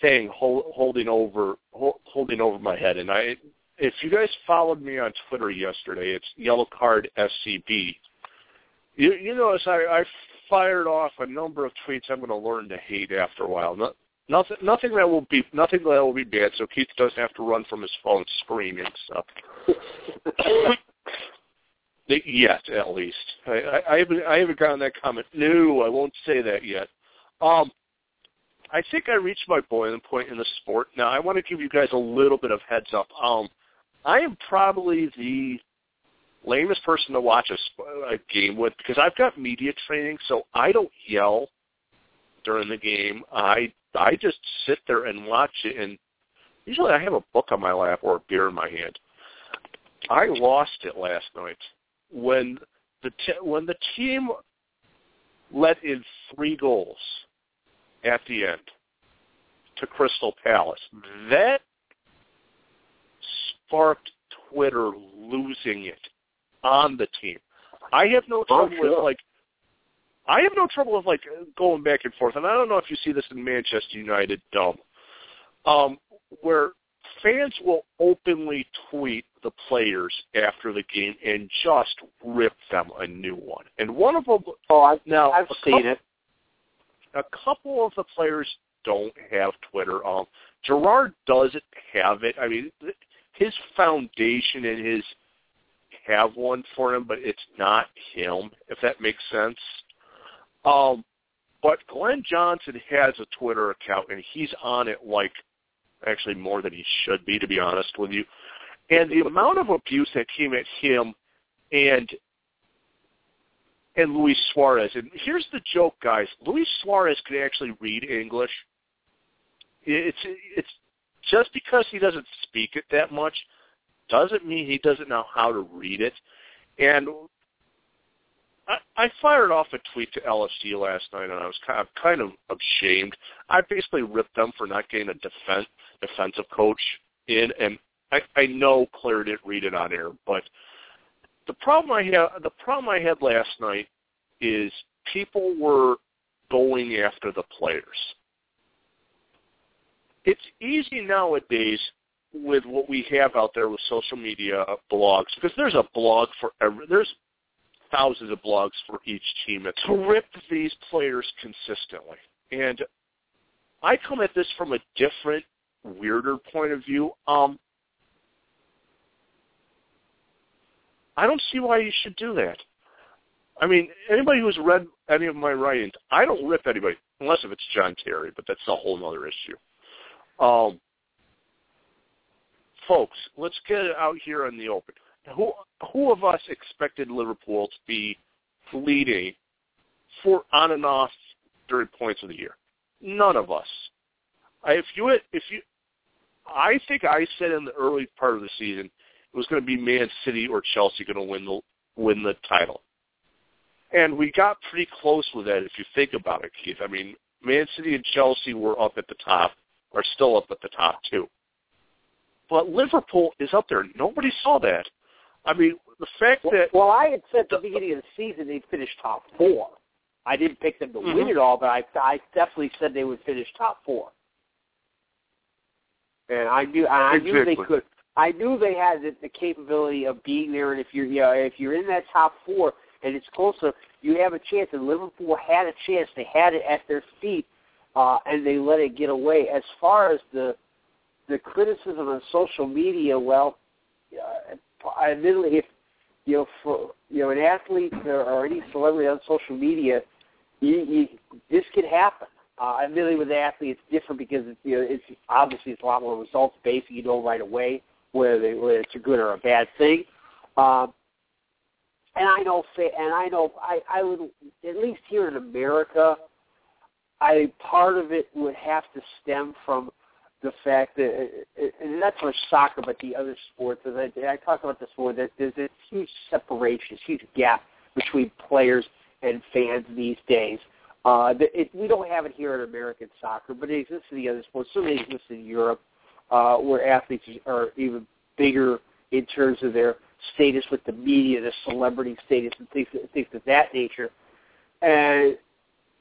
thing hold, holding over hold, holding over my head. And I, if you guys followed me on Twitter yesterday, it's Yellow Card SCB. You, you notice I, I fired off a number of tweets I'm going to learn to hate after a while. Not, nothing, nothing that will be nothing that will be bad. So Keith doesn't have to run from his phone screaming stuff. yet, at least. I, I, I haven't I haven't gotten that comment. No, I won't say that yet. Um, I think I reached my boiling point in the sport. Now I want to give you guys a little bit of heads up. Um, I am probably the lamest person to watch a, a game with because I've got media training, so I don't yell during the game. I I just sit there and watch it, and usually I have a book on my lap or a beer in my hand. I lost it last night when the t- when the team let in three goals at the end to Crystal Palace. That sparked Twitter losing it on the team. I have no trouble oh, sure. with like I have no trouble with like going back and forth, and I don't know if you see this in Manchester United dumb, um, where fans will openly tweet the players after the game and just rip them a new one. And one of them, oh, I've, now I've seen couple, it. A couple of the players don't have Twitter. Um, Gerrard doesn't have it. I mean, his foundation and his have one for him, but it's not him, if that makes sense. Um, but Glenn Johnson has a Twitter account, and he's on it like actually more than he should be, to be honest with you. And the amount of abuse that came at him and and Luis Suarez. And here's the joke, guys. Luis Suarez can actually read English. It's it's just because he doesn't speak it that much doesn't mean he doesn't know how to read it. And I, I fired off a tweet to LFC last night, and I was kind of, kind of ashamed. I basically ripped them for not getting a defense defensive coach in, and I, I know Claire didn't read it on air, but the problem I had the problem I had last night is people were going after the players. It's easy nowadays with what we have out there with social media blogs because there's a blog for every there's thousands of blogs for each team to rip these players consistently. And I come at this from a different, weirder point of view. Um, I don't see why you should do that. I mean, anybody who's read any of my writings, I don't rip anybody unless if it's John Terry, but that's a whole other issue. Um, folks, let's get it out here in the open. Who who of us expected Liverpool to be leading for on and off during points of the year? None of us. If you if you, I think I said in the early part of the season it was going to be Man City or Chelsea going to win the win the title, and we got pretty close with that. If you think about it, Keith, I mean, Man City and Chelsea were up at the top, are still up at the top too. But Liverpool is up there. Nobody saw that. I mean, the fact well, that well, I had said at the beginning of the season they'd finish top four. I didn't pick them to mm-hmm. win it all, but I I definitely said they would finish top four. And I knew I exactly. knew they could. I knew they had the, the capability of being there, and if you're you know, if you're in that top four and it's closer, you have a chance. And Liverpool had a chance; they had it at their feet, uh, and they let it get away. As far as the the criticism on social media, well, uh, admittedly, if you know, for you know, an athlete or any celebrity on social media, you, you, this could happen. Uh, admittedly, with the athlete, it's different because it's, you know, it's obviously it's a lot more results based. You know right away whether, they, whether it's a good or a bad thing. Um, and I know, and I know, I, I would at least here in America, I part of it would have to stem from the fact that, and not so soccer, but the other sports. As I, I talk about this more, that there's a huge separation, huge gap between players and fans these days. Uh, it, we don't have it here in American soccer, but it exists in the other sports. Certainly exists in Europe, uh, where athletes are even bigger in terms of their status with the media, the celebrity status, and things, things of that nature. And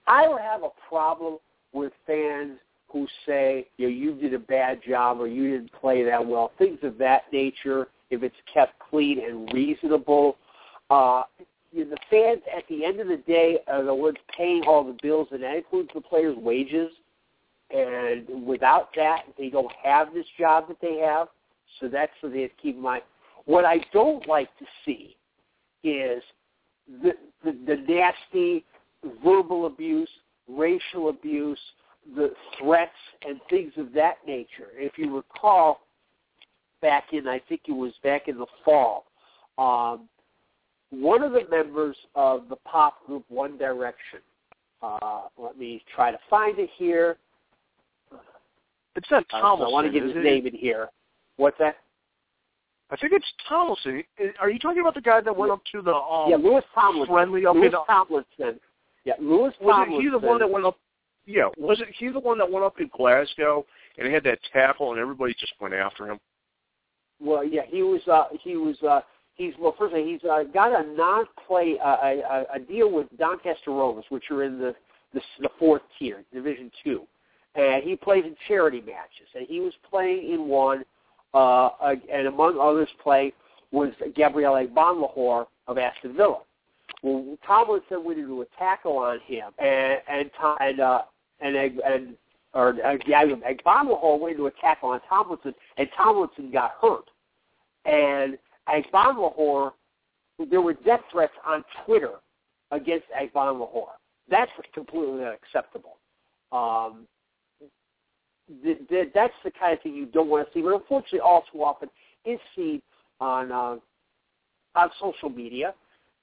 I don't have a problem with fans who say, you know, you did a bad job or you didn't play that well, things of that nature, if it's kept clean and reasonable. Uh, you know, the fans at the end of the day are the ones paying all the bills, and that includes the players' wages. And without that, they don't have this job that they have. So that's something to keep in mind. What I don't like to see is the, the, the nasty verbal abuse, racial abuse, the threats, and things of that nature. If you recall, back in, I think it was back in the fall, um, one of the members of the pop group One Direction, uh, let me try to find it here. It's not Uh, Tomlinson. I want to get is his it? name in here. What's that? I think it's Tomlinson. Are you talking about the guy that went up to the um, yeah, Louis Tomlinson. friendly up Louis in Tomlinson. Yeah, Louis Tomlinson. it he the one that went up? Yeah, was it he the one that went up in Glasgow and had that tackle and everybody just went after him? Well, yeah, he was. Uh, he was. Uh, he's well. First of all, he's uh, got a non-play uh, a, a- deal with Doncaster Rovers, which are in the the, the fourth tier, Division Two, and he plays in charity matches. And he was playing in one, uh, and among others, play was Gabriel Agbonlahor of Aston Villa. Well, Tomlinson went into a tackle on him, and and and uh, and and, and or uh, yeah, Bonlahor went into attack on Tomlinson, and Tomlinson got hurt. And Agbonlahor, there were death threats on Twitter against Agbonlahor. That's completely unacceptable. Um, th- th- that's the kind of thing you don't want to see, but unfortunately, all too often is seen on uh, on social media,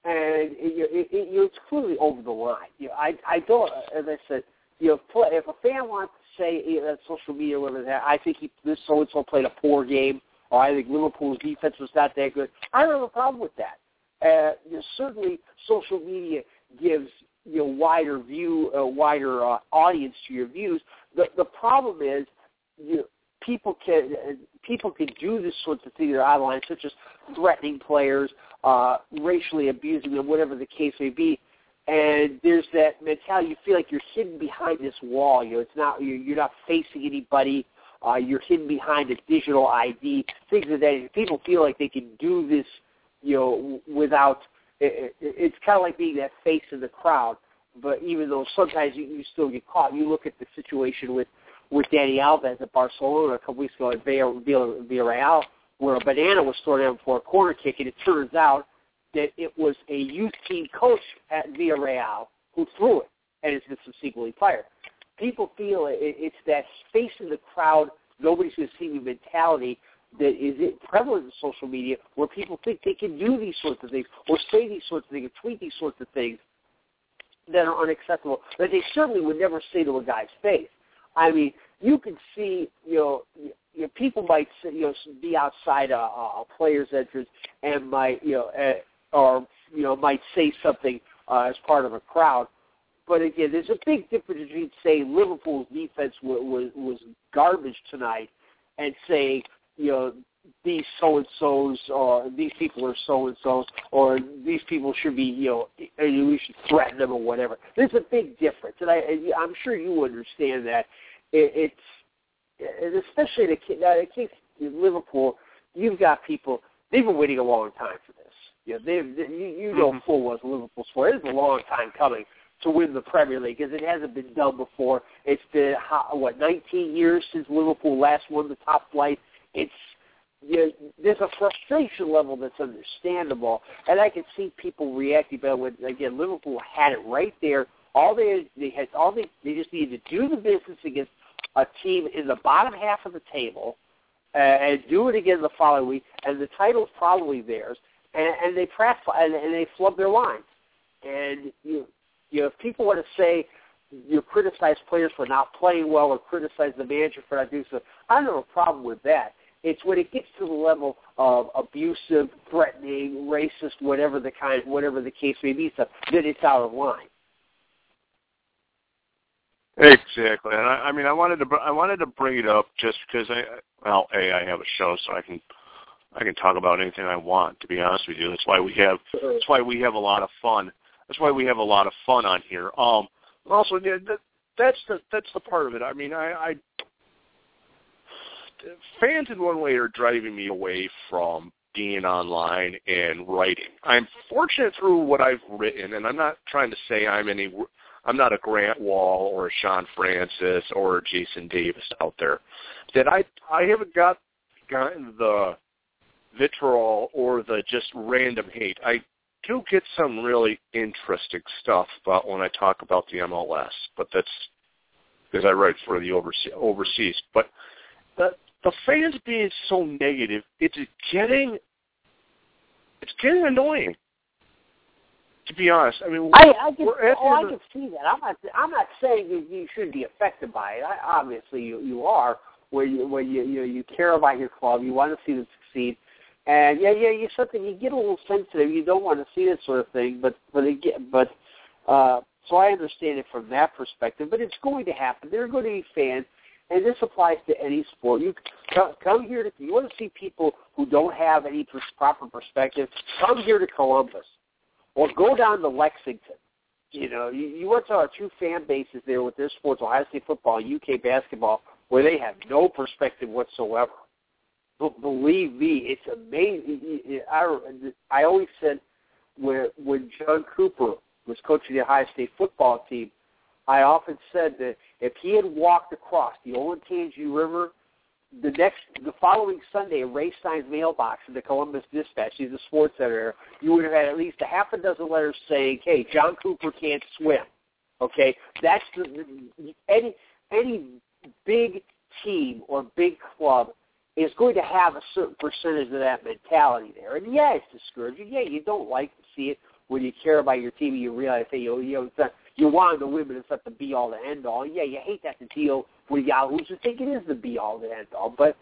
and it, it, it, it's clearly over the line. You know, I I don't, as I said, you play, if a fan wants to say that social media, whatever that, I think he, this so and so played a poor game, or I think Liverpool's defense was not that good. I don't have a problem with that. Uh, you know, certainly, social media gives you know wider view, a wider uh, audience to your views. The the problem is, you know, people can uh, people can do this sorts of things online, such as threatening players, uh, racially abusing them, whatever the case may be. And there's that mentality. You feel like you're hidden behind this wall. You know, it's not you're, not facing anybody. Uh, you're hidden behind a digital ID. Things of that. People feel like they can do this, you know, without. It, it, it's kind of like being that face in the crowd. But even though sometimes you, you still get caught, you look at the situation with with Dani Alves at Barcelona a couple weeks ago at Villa- Villa- Villarreal, where a banana was thrown out for a corner kick, and it turns out that it was a youth team coach at Villarreal who threw it, and it's been subsequently fired. People feel it, it's that face in the crowd, nobody's going to see me mentality that is it prevalent in social media where people think they can do these sorts of things or say these sorts of things or tweet these sorts of things that are unacceptable that they certainly would never say to a guy's face. I mean, you can see, you know, you people might you know be outside a, a player's entrance and might, you know, or you know might say something uh, as part of a crowd. But again, there's a big difference between saying Liverpool's defense was, was, was garbage tonight and saying, you know, these so and so's or these people are so and so's or these people should be, you know, we should threaten them or whatever. There's a big difference, and I, I'm sure you understand that. It, it's especially the, in the case of Liverpool, you've got people. They've been waiting a long time for this. You know, they've, they, you, you know Mhm. full well as a Liverpool. It's a long time coming to win the Premier League because it hasn't been done before. It's been what 19 years since Liverpool last won the top flight. It's you know, there's a frustration level that's understandable, and I can see people reacting. But when again, Liverpool had it right there. All they they had all they they just needed to do the business against a team in the bottom half of the table, uh, and do it again the following week, and the title's probably theirs. And, and they press and, and they flub their lines. And you you know, if people want to say you criticize players for not playing well or criticize the manager for not doing so, I don't have a problem with that. It's when it gets to the level of abusive, threatening, racist, whatever the kind, whatever the case may be, stuff, that it's out of line. Exactly, and I, I mean, I wanted to I wanted to bring it up just because I well, a I have a show, so I can I can talk about anything I want. To be honest with you, that's why we have that's why we have a lot of fun. That's why we have a lot of fun on here. Um, also, yeah, that, that's the that's the part of it. I mean, I, I fans in one way are driving me away from being online and writing. I'm fortunate through what I've written, and I'm not trying to say I'm any. I'm not a Grant Wahl or a Sean Francis or a Jason Davis out there. That I I haven't got gotten the vitriol or the just random hate. I do get some really interesting stuff about when I talk about the MLS, but that's because I write for the overseas. overseas. But the the fans being so negative, it's getting it's getting annoying. To be honest, I mean, I, I can, oh, I can see that. I'm not. I'm not saying you, you shouldn't be affected by it. I, obviously, you you are. Where you where you you you care about your club, you want to see them succeed, and yeah, yeah, you something you get a little sensitive. You don't want to see that sort of thing, but but again, but uh, so I understand it from that perspective. But it's going to happen. There are going to be fans, and this applies to any sport. You come, here to you want to see people who don't have any pers- proper perspective. Come here to Columbus, or go down to Lexington. You know, you, you went to our two fan bases there with their sports, Ohio State football, UK basketball, where they have no perspective whatsoever. But believe me, it's amazing. I, I always said when when John Cooper was coaching the Ohio State football team, I often said that if he had walked across the Olentangy River, the next, the following Sunday, Ray Stein's mailbox in the Columbus Dispatch, he's a sports editor, you would have had at least a half a dozen letters saying, "Hey, John Cooper can't swim." Okay, that's the, any any big team or big club is going to have a certain percentage of that mentality there. And yeah, it's discouraging. Yeah, you don't like to see it when you care about your team and you realize, hey, you, know, it's not, you want them to win, but it's not the be all, the end all. Yeah, you hate that to deal with Yahoos who think it is the be all, the end all. But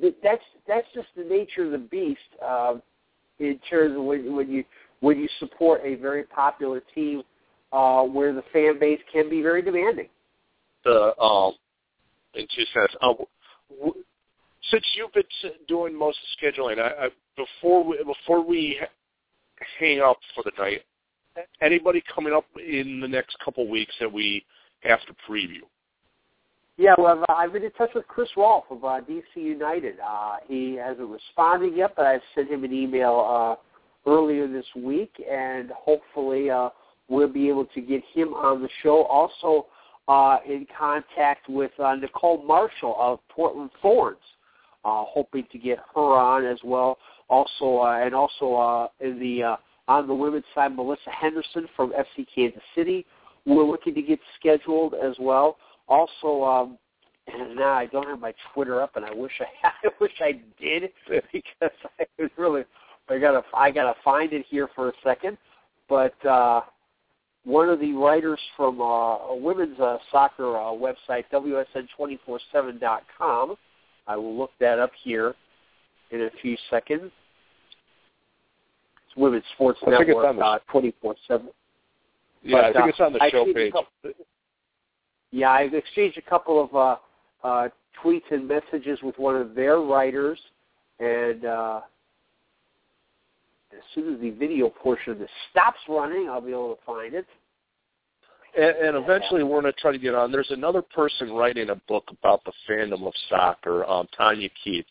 th- that's that's just the nature of the beast. Um, in terms of when, when you when you support a very popular team, uh, where the fan base can be very demanding. the um in two cents. Uh, w- since you've been doing most of the scheduling, I, I, before we before we hang up for the night, anybody coming up in the next couple weeks that we have to preview? Yeah, well, I've, been in touch with Chris Rolfe of uh, DC United. Uh, he hasn't responded yet, but I've sent him an email uh, earlier this week, and hopefully uh, we'll be able to get him on the show. Also, uh, in contact with uh, Nicole Marshall of Portland Thorns, uh, hoping to get her on as well. Also, uh, and also uh, in the uh, on the women's side, Melissa Henderson from FC Kansas City. We're looking to get scheduled as well. Also, um, and now I don't have my Twitter up, and I wish I I wish I did because I was really I gotta I gotta find it here for a second. But uh, one of the writers from uh, a women's uh, soccer uh, website, WSN247.com, I will look that up here in a few seconds. It's Women's Sports I Network uh, 24/7. Yeah, I think uh, it's on the I show page. couple- yeah, I've exchanged a couple of uh, uh, tweets and messages with one of their writers, and uh, as soon as the video portion of this stops running, I'll be able to find it. And, and eventually, we're going to try to get on. There's another person writing a book about the fandom of soccer, um, Tanya Keith.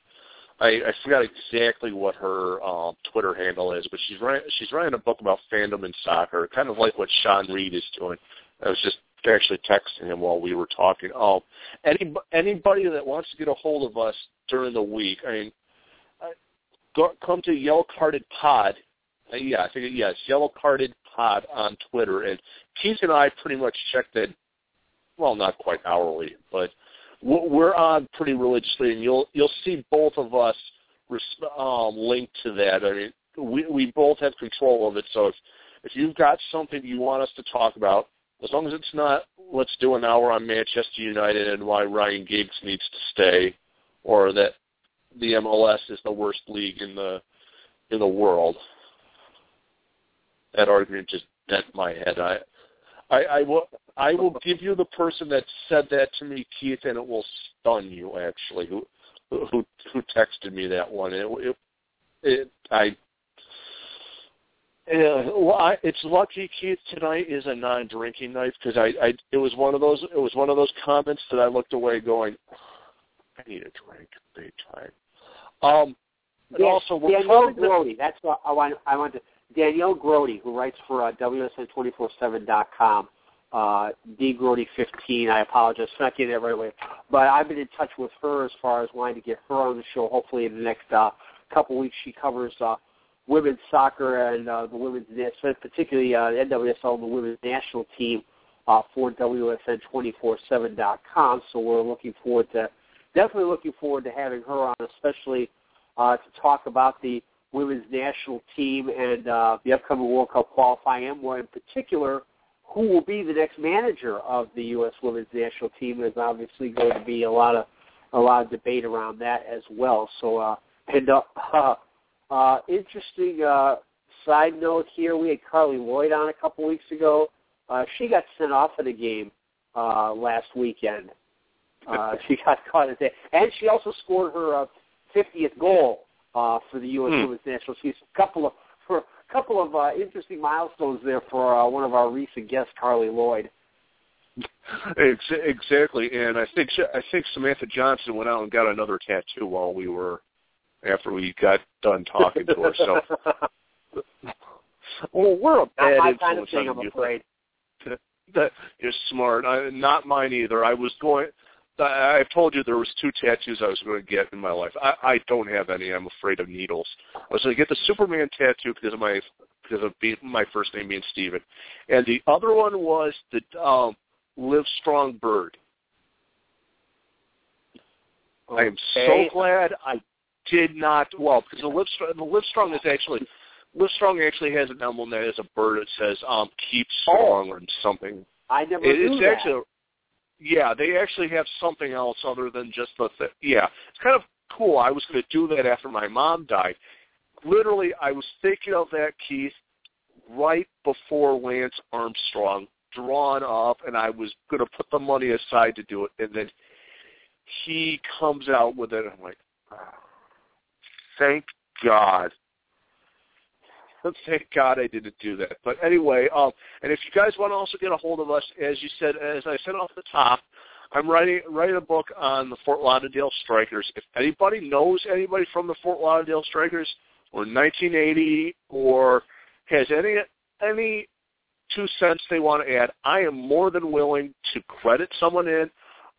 I, I forgot exactly what her um, Twitter handle is, but she's writing she's writing a book about fandom and soccer, kind of like what Sean Reed is doing. I was just actually texting him while we were talking. Um, any anybody that wants to get a hold of us during the week, I mean, go, come to Yellow Carded Pod. Uh, yeah, I think yes, Yellow Carded Pod on Twitter, and Keith and I pretty much check that. Well, not quite hourly, but we're on pretty religiously, and you'll you'll see both of us um, linked to that. I mean, we we both have control of it. So if if you've got something you want us to talk about, as long as it's not let's do an hour on Manchester United and why Ryan Giggs needs to stay, or that the MLS is the worst league in the in the world. That argument just bent my head. I I, I will I will give you the person that said that to me, Keith, and it will stun you actually. Who who who texted me that one? It it, it I. Yeah, well, I, it's lucky Keith tonight is a non-drinking night because I, I it was one of those it was one of those comments that I looked away going, I need a drink big time. Um, Dan- also, we're told that- Grody. That's what I want. I want to Danielle Grody, who writes for uh, WSN247.com. Uh, D Grody 15. I apologize for not getting that right away, but I've been in touch with her as far as wanting to get her on the show. Hopefully, in the next uh, couple weeks, she covers uh, women's soccer and uh, the women's, particularly uh, NWSL, the women's national team uh, for WSN247.com. So we're looking forward to definitely looking forward to having her on, especially uh, to talk about the women's national team and uh, the upcoming World Cup qualifying, and more in particular, who will be the next manager of the U.S. women's national team. There's obviously going to be a lot of a lot of debate around that as well. So, uh, and uh, uh, uh, interesting uh, side note here: we had Carli Lloyd on a couple weeks ago. Uh, she got sent off in a game uh, last weekend. Uh, she got caught at that, and she also scored her uh, 50th goal uh, for the U.S. Hmm. Women's National Team. A couple of for a couple of uh, interesting milestones there for uh, one of our recent guests, Carli Lloyd. Exactly, and I think I think Samantha Johnson went out and got another tattoo while we were after we got done talking to her. So, well, we're a Not bad my influence kind of thing, I'm you. afraid. That you're smart. I, not mine either. I was going. I, I've told you there was two tattoos I was going to get in my life. I, I don't have any. I'm afraid of needles. I was going to get the Superman tattoo because of my because of being, my first name being Stephen. and the other one was the um, Live Strong Bird. I am so glad I did not. Well, because the Live Strong, the Live Strong is actually Live Strong actually has an emblem that has a bird that says um, "Keep Strong" or something. I never It, knew it's that. actually, yeah, they actually have something else other than just the th- yeah. It's kind of cool. I was going to do that after my mom died. Literally, I was thinking of that Keith right before Lance Armstrong drawn up, and I was going to put the money aside to do it, and then he comes out with it. And I'm like, "Ah, thank God. Thank God I didn't do that. But anyway, um, and if you guys want to also get a hold of us, as you said, as I said off the top, I'm writing writing a book on the Fort Lauderdale Strikers. If anybody knows anybody from the Fort Lauderdale Strikers or 1980 or has any any two cents they want to add, I am more than willing to credit someone in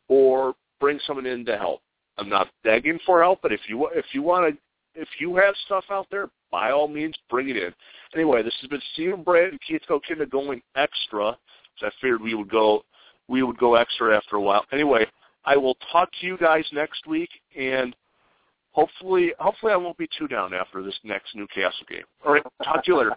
or bring someone in to help. I'm not begging for help, but if you if you want to if you have stuff out there, by all means, bring it in. Anyway, this has been Stephen Brandt and Keith Kokinda going extra. So I figured we would go we would go extra after a while. Anyway, I will talk to you guys next week, and hopefully hopefully I won't be too down after this next Newcastle game. All right, talk to you later.